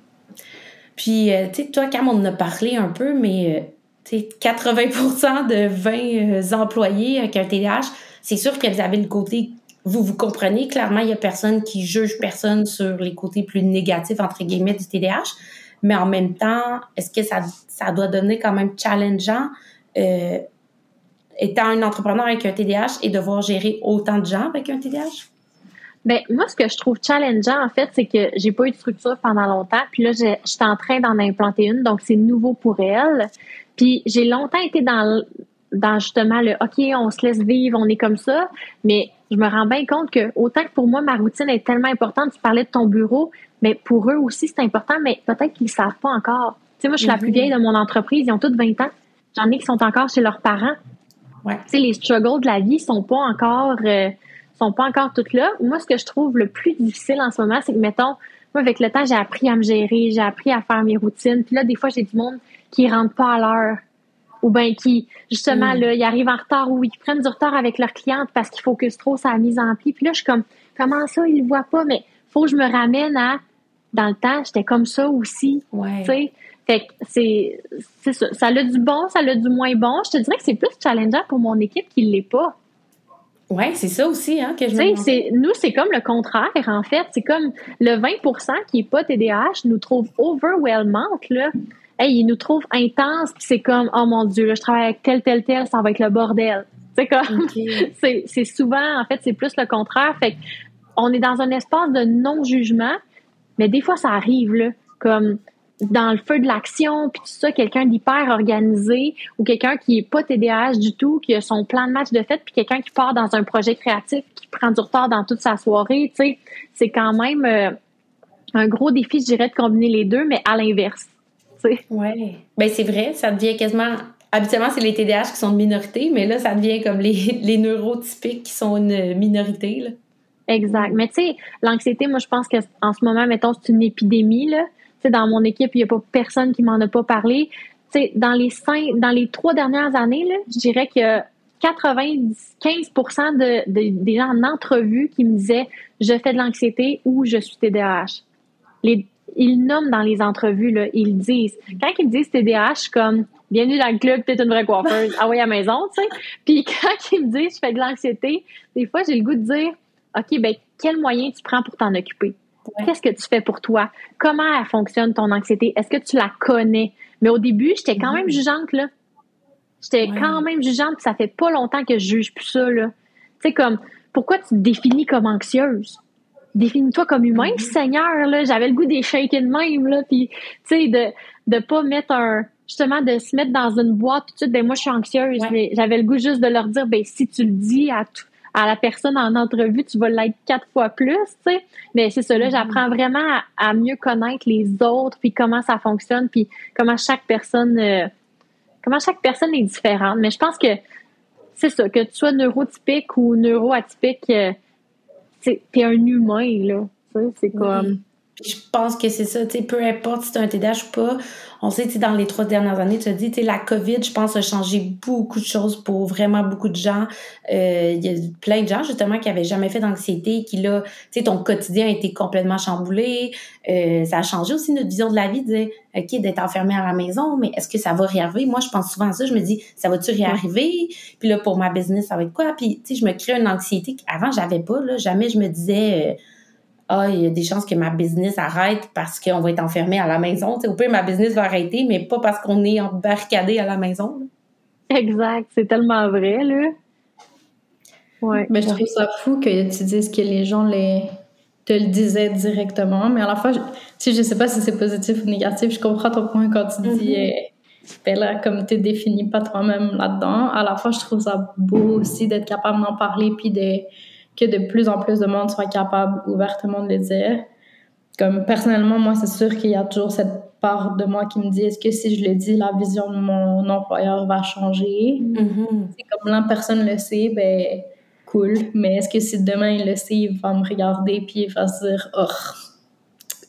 Puis, euh, tu sais, toi, Cam, on en a parlé un peu, mais euh, 80% de 20 euh, employés avec un TDAH, c'est sûr que vous avez le côté, vous vous comprenez, clairement, il n'y a personne qui juge personne sur les côtés plus négatifs, entre guillemets, du TDAH. Mais en même temps, est-ce que ça, doit donner quand même challengeant, euh, étant un entrepreneur avec un TDAH et devoir gérer autant de gens avec un TDAH? Ben, moi, ce que je trouve challengeant, en fait, c'est que j'ai pas eu de structure pendant longtemps. Puis là, j'étais en train d'en implanter une, donc c'est nouveau pour elle. Puis j'ai longtemps été dans, dans justement le OK, on se laisse vivre, on est comme ça, mais je me rends bien compte que autant que pour moi, ma routine est tellement importante, tu parlais de ton bureau, mais pour eux aussi, c'est important, mais peut-être qu'ils ne savent pas encore. Tu sais, moi, je suis la plus mhm. vieille de mon entreprise, ils ont toutes 20 ans. J'en ai qui sont encore chez leurs parents. Ouais. Tu sais, les struggles de la vie sont pas encore euh, sont pas encore toutes là. Moi, ce que je trouve le plus difficile en ce moment, c'est que, mettons, moi, avec le temps, j'ai appris à me gérer, j'ai appris à faire mes routines. Puis là, des fois, j'ai du monde qui rentrent pas à l'heure ou bien qui, justement, mm. là, ils arrivent en retard ou ils prennent du retard avec leur cliente parce qu'ils focusent trop sur la mise en pied. Puis là, je suis comme, comment ça, ils le voient pas? Mais faut que je me ramène à, dans le temps, j'étais comme ça aussi. Ouais. Tu sais? Fait que c'est, c'est ça. Ça a du bon, ça a du moins bon. Je te dirais que c'est plus challengeant pour mon équipe qui l'est pas. Oui, c'est ça aussi hein, que je c'est Nous, c'est comme le contraire, en fait. C'est comme le 20% qui n'est pas TDAH nous trouve overwhelmant, là hey, ils nous trouvent intense, puis c'est comme, oh mon Dieu, là, je travaille avec tel, tel, tel, ça va être le bordel. [LAUGHS] C'est comme, c'est souvent, en fait, c'est plus le contraire. Fait on est dans un espace de non-jugement, mais des fois, ça arrive, là. Comme, dans le feu de l'action, puis tout ça, quelqu'un d'hyper organisé ou quelqu'un qui est pas TDAH du tout, qui a son plan de match de fête, puis quelqu'un qui part dans un projet créatif, qui prend du retard dans toute sa soirée, tu sais, c'est quand même euh, un gros défi, je dirais, de combiner les deux, mais à l'inverse. Oui. Ben c'est vrai, ça devient quasiment. Habituellement, c'est les TDAH qui sont de minorité, mais là, ça devient comme les, [LAUGHS] les neurotypiques qui sont une minorité. Là. Exact. Mais tu sais, l'anxiété, moi, je pense qu'en ce moment, mettons, c'est une épidémie. Là. Dans mon équipe, il n'y a pas personne qui m'en a pas parlé. sais, dans les cinq, dans les trois dernières années, là, je dirais que 95 de, des gens en entrevue qui me disaient je fais de l'anxiété ou je suis TDAH. Les, ils nomment dans les entrevues, là, ils disent. Quand ils disent TDAH, comme bienvenue dans le club, t'es une vraie coiffeuse, ah oui, à maison, tu sais. Puis quand ils me disent je fais de l'anxiété, des fois j'ai le goût de dire OK, ben quel moyen tu prends pour t'en occuper? Qu'est-ce que tu fais pour toi? Comment elle fonctionne ton anxiété? Est-ce que tu la connais? Mais au début, j'étais quand même jugeante, là. J'étais quand même jugeante, ça fait pas longtemps que je juge plus ça, là. Tu sais, comme, pourquoi tu te définis comme anxieuse? Définis-toi comme humain, mm-hmm. Seigneur, là. J'avais le goût des shaking de même, là. Puis, tu sais, de, de pas mettre un, justement, de se mettre dans une boîte, tout, ben, moi, je suis anxieuse. Mais j'avais le goût juste de leur dire, ben, si tu le dis à tout, à la personne en entrevue, tu vas l'être quatre fois plus, tu sais. Mais c'est ça, là, mm-hmm. j'apprends vraiment à, mieux connaître les autres, puis comment ça fonctionne, puis comment chaque personne, euh, comment chaque personne est différente. Mais je pense que c'est ça, que tu sois neurotypique ou neuroatypique, euh, tu es un humain, là. C'est comme je pense que c'est ça, tu sais, peu importe si tu as un TDAH ou pas. On sait, tu dans les trois dernières années, tu as dit, tu sais, la COVID, je pense, a changé beaucoup de choses pour vraiment beaucoup de gens. Euh, il y a plein de gens, justement, qui avaient jamais fait d'anxiété, qui là, tu sais, ton quotidien a été complètement chamboulé. Euh, ça a changé aussi notre vision de la vie, de OK, d'être enfermé à la maison, mais est-ce que ça va réarriver? Moi, je pense souvent à ça. Je me dis, ça va-tu réarriver? Puis là, pour ma business, ça va être quoi? Puis, tu sais, je me crée une anxiété qu'avant, j'avais pas, là. Jamais je me disais... Euh, ah, il y a des chances que ma business arrête parce qu'on va être enfermé à la maison. au pire, ma business va arrêter, mais pas parce qu'on est barricadé à la maison. Exact, c'est tellement vrai, là. Ouais. Mais je trouve ça fou que tu dises que les gens les te le disaient directement, mais à la fois, je, tu je sais pas si c'est positif ou négatif, je comprends ton point quand tu dis, mm-hmm. eh, ben là, comme tu définis pas toi-même là-dedans, à la fois, je trouve ça beau aussi d'être capable d'en parler puis de que de plus en plus de monde soit capable ouvertement de le dire. Comme personnellement, moi, c'est sûr qu'il y a toujours cette part de moi qui me dit est-ce que si je le dis, la vision de mon employeur va changer? C'est comme là, personne le sait, ben cool. Mais est-ce que si demain il le sait, il va me regarder puis il va se dire oh,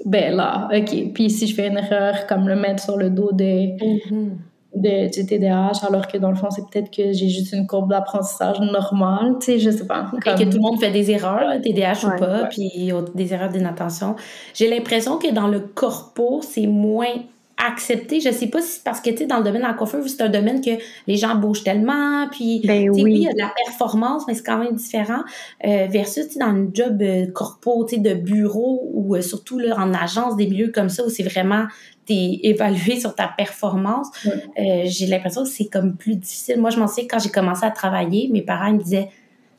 ben là, ok. Puis si je fais une erreur, comme le mettre sur le dos des. Mm-hmm de, du TDAH, alors que dans le fond, c'est peut-être que j'ai juste une courbe d'apprentissage normale, tu sais, je sais pas. Et que tout le monde fait des erreurs, TDAH ou pas, puis des erreurs d'inattention. J'ai l'impression que dans le corpo, c'est moins accepté. Je sais pas si c'est parce que, tu sais, dans le domaine de la coiffure, c'est un domaine que les gens bougent tellement, puis, ben oui. il y a de la performance, mais c'est quand même différent, euh, versus, tu sais, dans le job euh, corpo, tu sais, de bureau, ou euh, surtout, là, en agence, des milieux comme ça, où c'est vraiment, t'es évalué sur ta performance, euh, j'ai l'impression que c'est comme plus difficile. Moi, je m'en souviens, quand j'ai commencé à travailler, mes parents me disaient,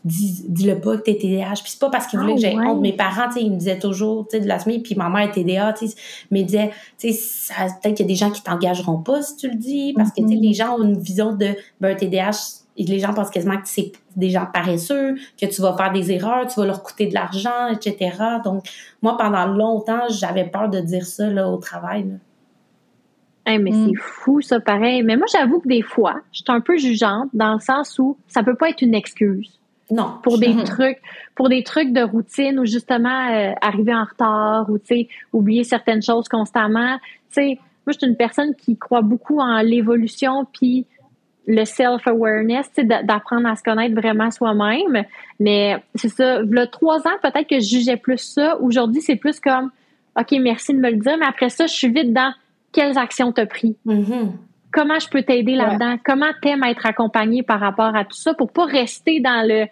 dis-le pas que t'es TDAH. Puis c'est pas parce qu'ils voulaient que j'aie ah, honte. Mes parents, tu sais, ils me disaient toujours, tu sais, de la semaine, puis ma mère est TDA, tu sais, mais ils disaient, tu sais, peut-être qu'il y a des gens qui t'engageront pas si tu le dis, parce que, tu sais, mm-hmm. les gens ont une vision de, ben, un TDAH, les gens pensent quasiment que c'est des gens paresseux, que tu vas faire des erreurs, tu vas leur coûter de l'argent, etc. Donc, moi, pendant longtemps, j'avais peur de dire ça, là, au travail, mais c'est mm. fou, ça, pareil. Mais moi, j'avoue que des fois, je suis un peu jugeante dans le sens où ça peut pas être une excuse. Non. Pour des trucs, pour des trucs de routine ou justement euh, arriver en retard ou oublier certaines choses constamment. Moi je suis une personne qui croit beaucoup en l'évolution puis le self-awareness, d'apprendre à se connaître vraiment soi-même. Mais c'est ça, le trois ans, peut-être que je jugeais plus ça. Aujourd'hui, c'est plus comme, OK, merci de me le dire, mais après ça, je suis vite dans quelles actions t'as pris. Mm-hmm comment je peux t'aider là-dedans? Comment t'aimes être accompagné par rapport à tout ça pour pas rester dans le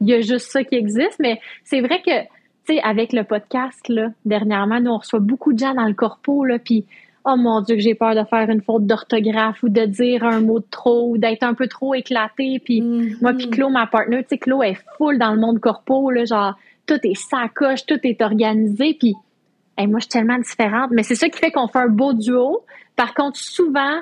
il y a juste ça qui existe? Mais c'est vrai que, tu sais, avec le podcast, là, dernièrement, nous, on reçoit beaucoup de gens dans le corpo, là, puis oh mon Dieu, que j'ai peur de faire une faute d'orthographe ou de dire un mot de trop ou d'être un peu trop éclaté. Puis mm-hmm. moi, puis Claude, ma partenaire, tu sais, Claude est full dans le monde corpo, là, genre, tout est sacoche, tout est organisé, puis hey, moi, je suis tellement différente. Mais c'est ça qui fait qu'on fait un beau duo. Par contre, souvent,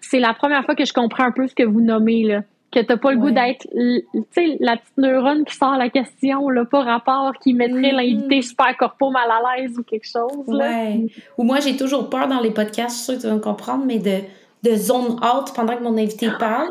c'est la première fois que je comprends un peu ce que vous nommez, là. Que t'as pas le goût d'être, tu sais, la petite neurone qui sort la question, là, pas rapport, qui mettrait mm-hmm. l'invité super corpo mal à l'aise ou quelque chose, Ouais. Ou moi, j'ai toujours peur dans les podcasts, je suis sûre que tu vas me comprendre, mais de, de zone out pendant que mon invité parle.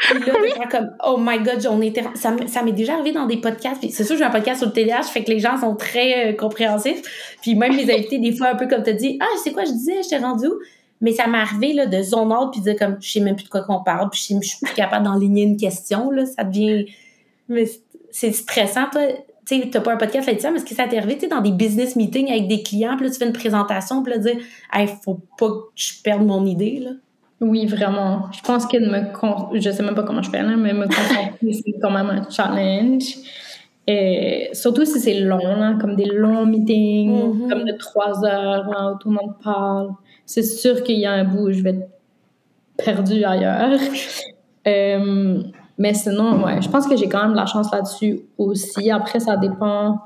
Puis là, de faire comme, oh my god, on était. Ça, ça m'est déjà arrivé dans des podcasts. c'est sûr, j'ai un podcast sur le TDAH, fait que les gens sont très euh, compréhensifs. Puis même mes invités, des fois, un peu comme tu dit, ah, c'est quoi je disais, j'étais rendu où? Mais ça m'est arrivé là, de zone out puis de comme, je sais même plus de quoi qu'on parle, puis je, suis plus capable d'enligner une question. Là, ça devient. Mais c'est stressant, toi. Tu sais, t'as pas un podcast là-dessus, mais est-ce que ça t'est arrivé, tu dans des business meetings avec des clients, puis là, tu fais une présentation, puis là, dire, hey, faut pas que je perde mon idée, là? Oui, vraiment. Je pense que de me con... je sais même pas comment je fais là, mais me concentrer, c'est quand même un challenge. Et surtout si c'est long, là, comme des longs meetings, mm-hmm. comme de trois heures, là, où tout le monde parle. C'est sûr qu'il y a un bout où je vais être perdue ailleurs. [LAUGHS] Euh, mais sinon, ouais, je pense que j'ai quand même la chance là-dessus aussi. Après, ça dépend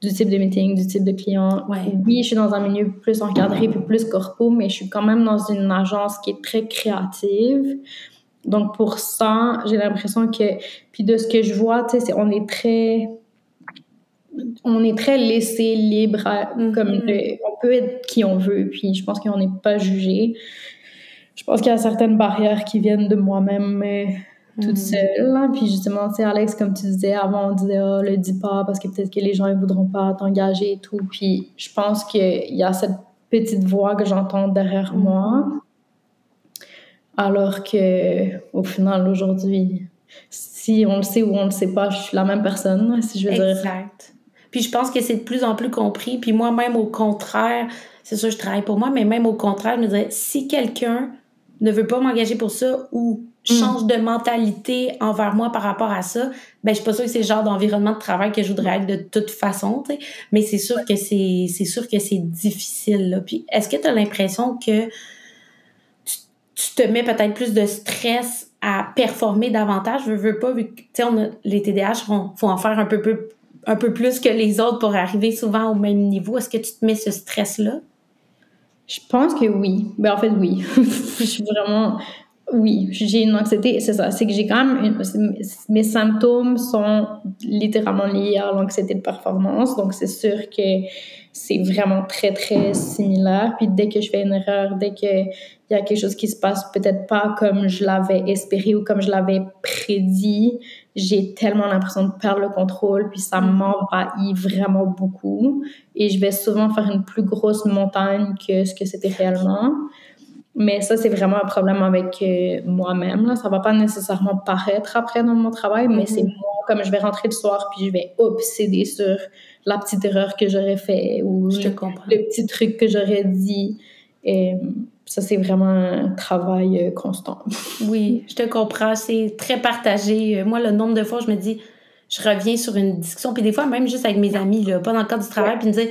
du type de meeting, du type de client. Oui, je suis dans un milieu plus encadré, puis plus corpo, mais je suis quand même dans une agence qui est très créative. Donc pour ça, j'ai l'impression que, puis de ce que je vois, tu sais, on est très, on est très laissé libre, mm-hmm. comme on peut être qui on veut, puis je pense qu'on n'est pas jugé. Je pense qu'il y a certaines barrières qui viennent de moi-même, mais toute mm. seule. Puis justement, tu sais, Alex, comme tu disais avant, on disait, oh, le dis pas parce que peut-être que les gens ne voudront pas t'engager et tout. Puis je pense qu'il y a cette petite voix que j'entends derrière mm. moi. Alors que, au final, aujourd'hui, si on le sait ou on le sait pas, je suis la même personne, si je veux dire. Puis je pense que c'est de plus en plus compris. Puis moi-même, au contraire, c'est sûr, je travaille pour moi, mais même au contraire, je me dirais, si quelqu'un ne veut pas m'engager pour ça ou Mm. change de mentalité envers moi par rapport à ça, ben je suis pas sûre que c'est le genre d'environnement de travail que je voudrais être de toute façon. Mais c'est sûr que c'est c'est sûr que c'est difficile là. Puis est-ce que tu as l'impression que tu, te mets peut-être plus de stress à performer davantage, je veux pas vu que tu sais les TDAH font, faut en faire un peu, peu un peu plus que les autres pour arriver souvent au même niveau. Est-ce que tu te mets ce stress là je pense que oui. Ben, en fait, oui. [LAUGHS] je suis vraiment oui, j'ai une anxiété, c'est ça. C'est que j'ai quand même. mes symptômes sont littéralement liés à l'anxiété de performance. Donc, c'est sûr que c'est vraiment très, très similaire. Puis, dès que je fais une erreur, dès qu'il y a quelque chose qui se passe peut-être pas comme je l'avais espéré ou comme je l'avais prédit, j'ai tellement l'impression de perdre le contrôle. Puis, ça m'envahit vraiment beaucoup. Et je vais souvent faire une plus grosse montagne que ce que c'était réellement. Mais ça, c'est vraiment un problème avec euh, moi-même. Ça va pas nécessairement paraître après dans mon travail, mais c'est mm-hmm. moi, comme je vais rentrer le soir, puis je vais obséder sur la petite erreur que j'aurais fait ou le, petit truc que j'aurais dit. Ça, c'est vraiment un travail euh, constant. Oui, je te comprends. C'est très partagé. Euh, moi, le nombre de fois, je me dis, je reviens sur une discussion, puis des fois, même juste avec mes amis, là, pas dans le cadre du travail, puis me dire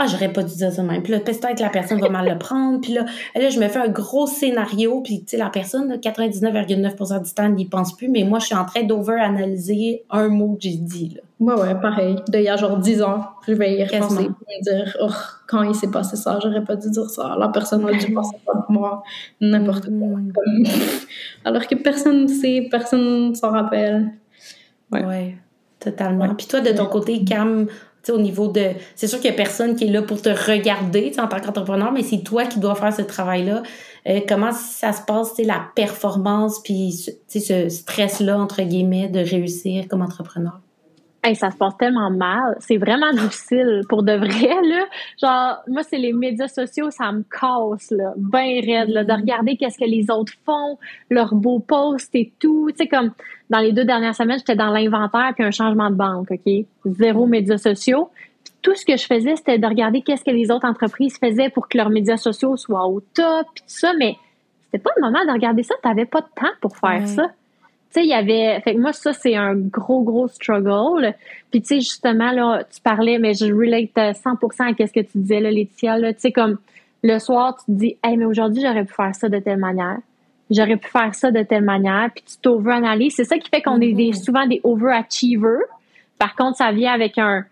ah, j'aurais pas dû dire ça même. Puis là, peut-être que la personne va mal le prendre. Puis là, là, je me fais un gros scénario. Puis, tu sais, la personne, 99,9% du temps, n'y pense plus. Mais moi, je suis en train d'over-analyser un mot que j'ai dit. Là. Ouais, ouais, pareil. D'il y a genre 10 ans, je vais y repenser et me dire, oh, quand il s'est passé ça, j'aurais pas dû dire ça. La personne a dû penser pas de moi, n'importe quoi. Mm. Alors que personne ne sait, personne s'en rappelle. Ouais. ouais. totalement. Puis toi, de ton côté, Cam, au niveau de. C'est sûr qu'il n'y a personne qui est là pour te regarder en tant qu'entrepreneur, mais c'est toi qui dois faire ce travail-là. Euh, comment ça se passe, la performance, puis ce stress-là, entre guillemets, de réussir comme entrepreneur? Hey, ça se passe tellement mal. C'est vraiment difficile pour de vrai, là. Genre, moi, c'est les médias sociaux, ça me casse, là, bien raide, là, de mm-hmm. regarder qu'est-ce que les autres font, leurs beaux posts et tout. Tu sais, comme dans les deux dernières semaines, j'étais dans l'inventaire puis un changement de banque, OK? Zéro mm-hmm. médias sociaux. tout ce que je faisais, c'était de regarder qu'est-ce que les autres entreprises faisaient pour que leurs médias sociaux soient au top, puis tout ça, mais c'était pas le moment de regarder ça. T'avais pas de temps pour faire ça tu sais, il y avait. Fait que moi, ça, c'est un gros, gros struggle. Puis, tu sais, justement, là, tu parlais, mais je relate 100% à ce que tu disais, là, Laetitia. Tu sais, comme le soir, tu te dis, hey, mais aujourd'hui, j'aurais pu faire ça de telle manière. J'aurais pu faire ça de telle manière. Puis, tu t'over-analyses. C'est ça qui fait qu'on est des, mm-hmm. souvent des overachievers. Par contre, ça vient avec un,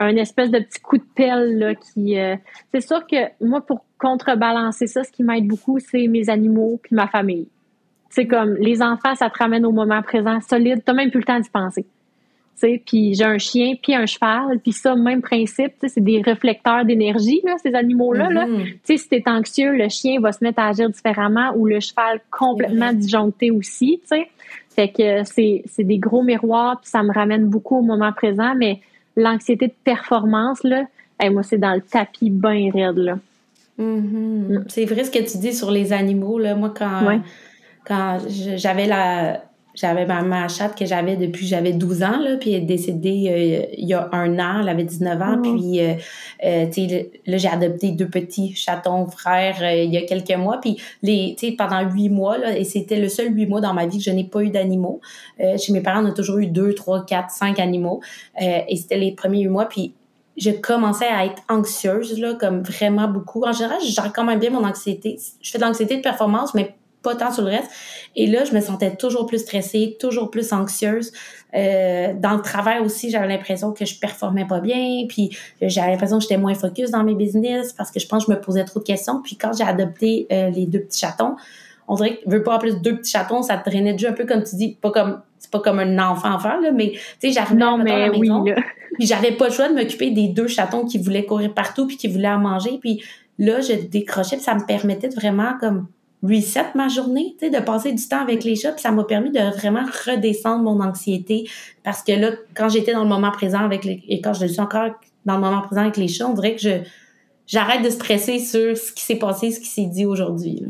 un espèce de petit coup de pelle là, qui. Euh, c'est sûr que moi, pour contrebalancer ça, ce qui m'aide beaucoup, c'est mes animaux puis ma famille. C'est comme les enfants, ça te ramène au moment présent solide. T'as même plus le temps d'y penser. Puis j'ai un chien, puis un cheval, puis ça, même principe, c'est des réflecteurs d'énergie, ces animaux-là. Là. Mm-hmm. Si tu es anxieux, le chien va se mettre à agir différemment ou le cheval complètement disjoncté aussi. sais. Fait que c'est des gros miroirs, puis ça me ramène beaucoup au moment présent, mais l'anxiété de performance, là, moi, c'est dans le tapis bien raide. Là. Mm-hmm. Mm. C'est vrai ce que tu dis sur les animaux. Là. Moi, quand, quand j'avais la j'avais ma, ma, chatte que j'avais depuis j'avais 12 ans, là, puis elle est décédée euh, il y a un an, elle avait 19 ans, oh. puis euh, euh, là, j'ai adopté deux petits chatons frères il y a quelques mois, puis les, pendant huit mois, là, et c'était le seul huit mois dans ma vie que je n'ai pas eu d'animaux. chez mes parents, on a toujours eu deux, trois, quatre, cinq animaux, et c'était les premiers huit mois, puis je commençais à être anxieuse, là, comme vraiment beaucoup. En général, je gère quand même bien mon anxiété. Je fais de l'anxiété de performance, mais pas tant sur le reste. Et là, je me sentais toujours plus stressée, toujours plus anxieuse. Euh, dans le travail aussi, j'avais l'impression que je performais pas bien, puis j'avais l'impression que j'étais moins focus dans mes business parce que je pense que je me posais trop de questions. Puis quand j'ai adopté euh, les deux petits chatons, on dirait que veux pas en plus deux petits chatons, ça traînait déjà un peu comme tu dis, pas comme c'est pas comme un enfant enfant là, mais tu sais j'arrivais à la maison, oui, [LAUGHS] puis j'avais pas le choix de m'occuper des deux chatons qui voulaient courir partout puis qui voulaient en manger, puis là je décrochais, puis ça me permettait de vraiment comme reset ma journée, tu sais, de passer du temps avec les chats, puis ça m'a permis de vraiment redescendre mon anxiété parce que là, quand j'étais dans le moment présent avec les, et quand je suis encore dans le moment présent avec les chats, on dirait que je j'arrête de stresser sur ce qui s'est passé, ce qui s'est dit aujourd'hui.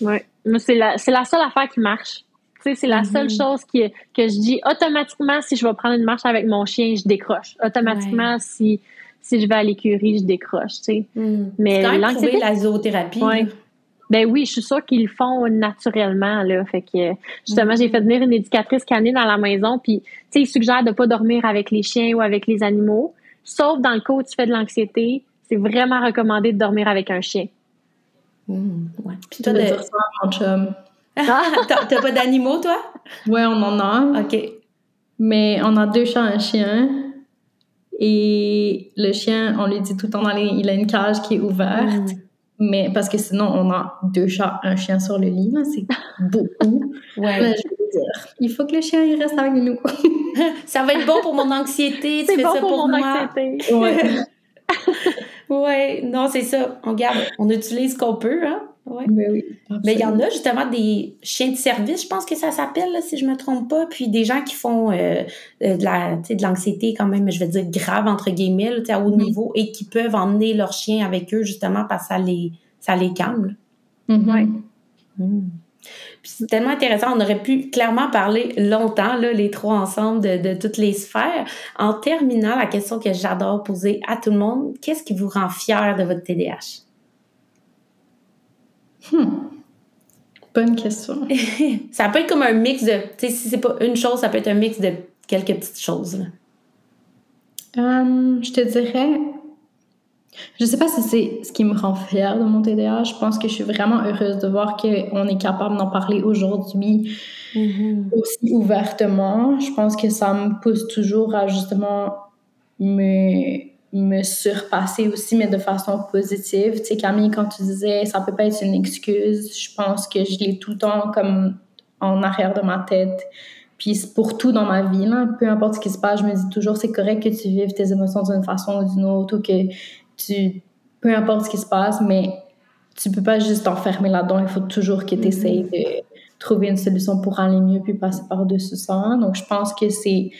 Ouais, moi c'est la c'est la seule affaire qui marche. Tu sais, c'est la seule mm-hmm. chose qui, que je dis automatiquement si je vais prendre une marche avec mon chien, je décroche. Automatiquement si si je vais à l'écurie, je décroche, tu sais. Mm. Mais l'anxiété la zoothérapie. Ben oui, je suis sûre qu'ils le font naturellement là. Fait que justement, j'ai fait venir une éducatrice canine dans la maison, puis tu sais, ils suggèrent de pas dormir avec les chiens ou avec les animaux, sauf dans le cas où tu fais de l'anxiété, c'est vraiment recommandé de dormir avec un chien. Mmh, ouais. Puis toi, de... mon chum. Ah, t'as pas d'animaux, toi? Ouais, on en a. OK. Mais on a deux chats, un chien. Et le chien, on lui dit tout le temps, il a une cage qui est ouverte. Mmh. Mais parce que sinon, on a deux chats, un chien sur le lit, c'est beaucoup. [LAUGHS] ouais. je veux dire, il faut que le chien il reste avec nous. [LAUGHS] ça va être bon pour mon anxiété. C'est bon ça pour, mon anxiété. [LAUGHS] Ouais. ouais, non, c'est ça. On garde, on utilise ce qu'on peut, hein. Ouais. Ben oui, Mais il y en a justement des chiens de service, je pense que ça s'appelle, si je me trompe pas. Puis des gens qui font euh, euh de la, de l'anxiété quand même, je veux dire grave entre guillemets, là, à haut mm-hmm. niveau, et qui peuvent emmener leur chien avec eux justement parce que ça les, ça les calme. Mm-hmm. Mm. c'est tellement intéressant. On aurait pu clairement parler longtemps, là, les trois ensemble, de, de toutes les sphères. En terminant, la question que j'adore poser à tout le monde, qu'est-ce qui vous rend fier de votre TDAH? Hmm. Bonne question. [LAUGHS] ça peut être comme un mix de. Tu sais, si c'est pas une chose, ça peut être un mix de quelques petites choses. Um, je te dirais. Je sais pas si c'est ce qui me rend fière de mon TDA. Je pense que je suis vraiment heureuse de voir qu'on est capable d'en parler aujourd'hui mm-hmm. aussi ouvertement. Je pense que ça me pousse toujours à justement me me surpasser aussi, mais de façon positive. Tu sais, Camille, quand tu disais ça peut pas être une excuse, je pense que je l'ai tout le temps comme en arrière de ma tête. Puis pour tout dans ma vie, là, peu importe ce qui se passe, je me dis toujours c'est correct que tu vives tes émotions d'une façon ou d'une autre, ou que tu. Peu importe ce qui se passe, mais tu peux pas juste t'enfermer là-dedans. Il faut toujours que tu essayes mm-hmm. de trouver une solution pour aller mieux puis passer par-dessus ça. Donc je pense que c'est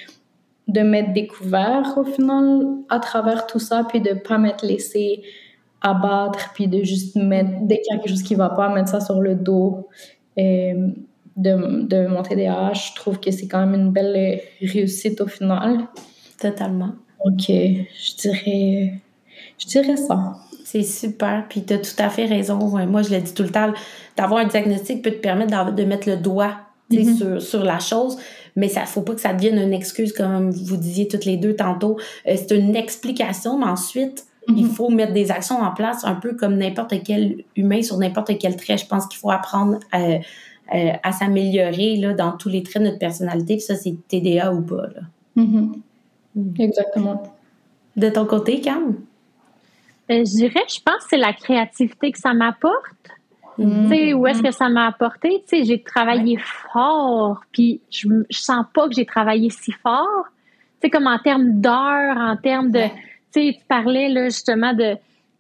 de m'être découvert au final à travers tout ça, puis de pas m'être laissé abattre, puis de juste mettre, dès qu'il y a quelque chose qui va pas, mettre ça sur le dos et de, de mon TDAH. Je trouve que c'est quand même une belle réussite au final. Totalement. Ok, je dirais, je dirais ça. C'est super, puis tu as tout à fait raison. Moi, je le dis tout le temps, d'avoir un diagnostic peut te permettre de mettre le doigt mm-hmm. sur, sur la chose, mais ça faut pas que ça devienne une excuse comme vous disiez toutes les deux tantôt. Euh, c'est une explication, mais ensuite il mhm. faut mettre des actions en place, un peu comme n'importe quel humain sur n'importe quel trait. Je pense qu'il faut apprendre à, euh, euh, à s'améliorer là dans tous les traits de notre personnalité. Puis ça, c'est TDA ou pas. Là. Mhm. Exactement. De ton côté, Cam? Euh, je dirais, je pense que c'est la créativité que ça m'apporte. Mm. Tu sais, où est-ce que ça m'a apporté? Tu sais, j'ai travaillé fort, puis je, je sens pas que j'ai travaillé si fort. Tu sais, comme en termes d'heures, en termes de... Tu sais, tu parlais là, justement de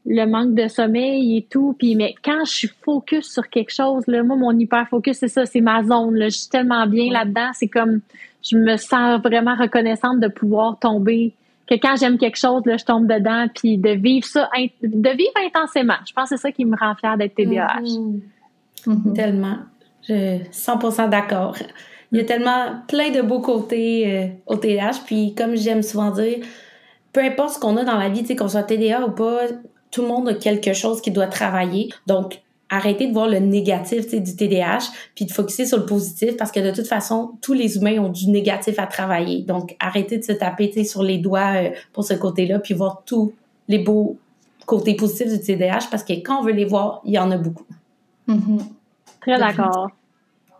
le manque de sommeil et tout. Puis, mais quand je suis focus sur quelque chose, là, moi, mon hyper focus, c'est ça, c'est ma zone. Là. Je suis tellement bien là-dedans. C'est comme, je me sens vraiment reconnaissante de pouvoir tomber. Que quand j'aime quelque chose, là, je tombe dedans. Puis de vivre ça, de vivre intensément. Je pense que c'est ça qui me rend fière d'être TDAH. Mm-hmm. Mm-hmm. Tellement. Je 100% d'accord. Il y a tellement plein de beaux côtés euh, au TDAH. Puis, comme j'aime souvent dire, peu importe ce qu'on a dans la vie, qu'on soit TDA ou pas, tout le monde a quelque chose qui doit travailler. Donc, arrêtez de voir le négatif du TDAH, puis de focuser sur le positif, parce que de toute façon, tous les humains ont du négatif à travailler. Donc, arrêtez de se taper sur les doigts euh, pour ce côté-là, puis voir tous les beaux côtés positifs du TDAH, parce que quand on veut les voir, il y en a beaucoup. Mm-hmm. Très d'accord.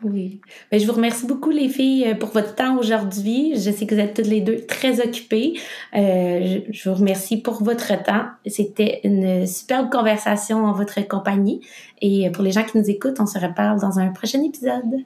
Oui. Ben, je vous remercie beaucoup, les filles, euh, pour votre temps aujourd'hui. Je sais que vous êtes toutes les deux très occupées. Euh, je vous remercie pour votre temps. C'était une superbe conversation en votre compagnie. Et pour les gens qui nous écoutent, on se reparle dans un prochain épisode.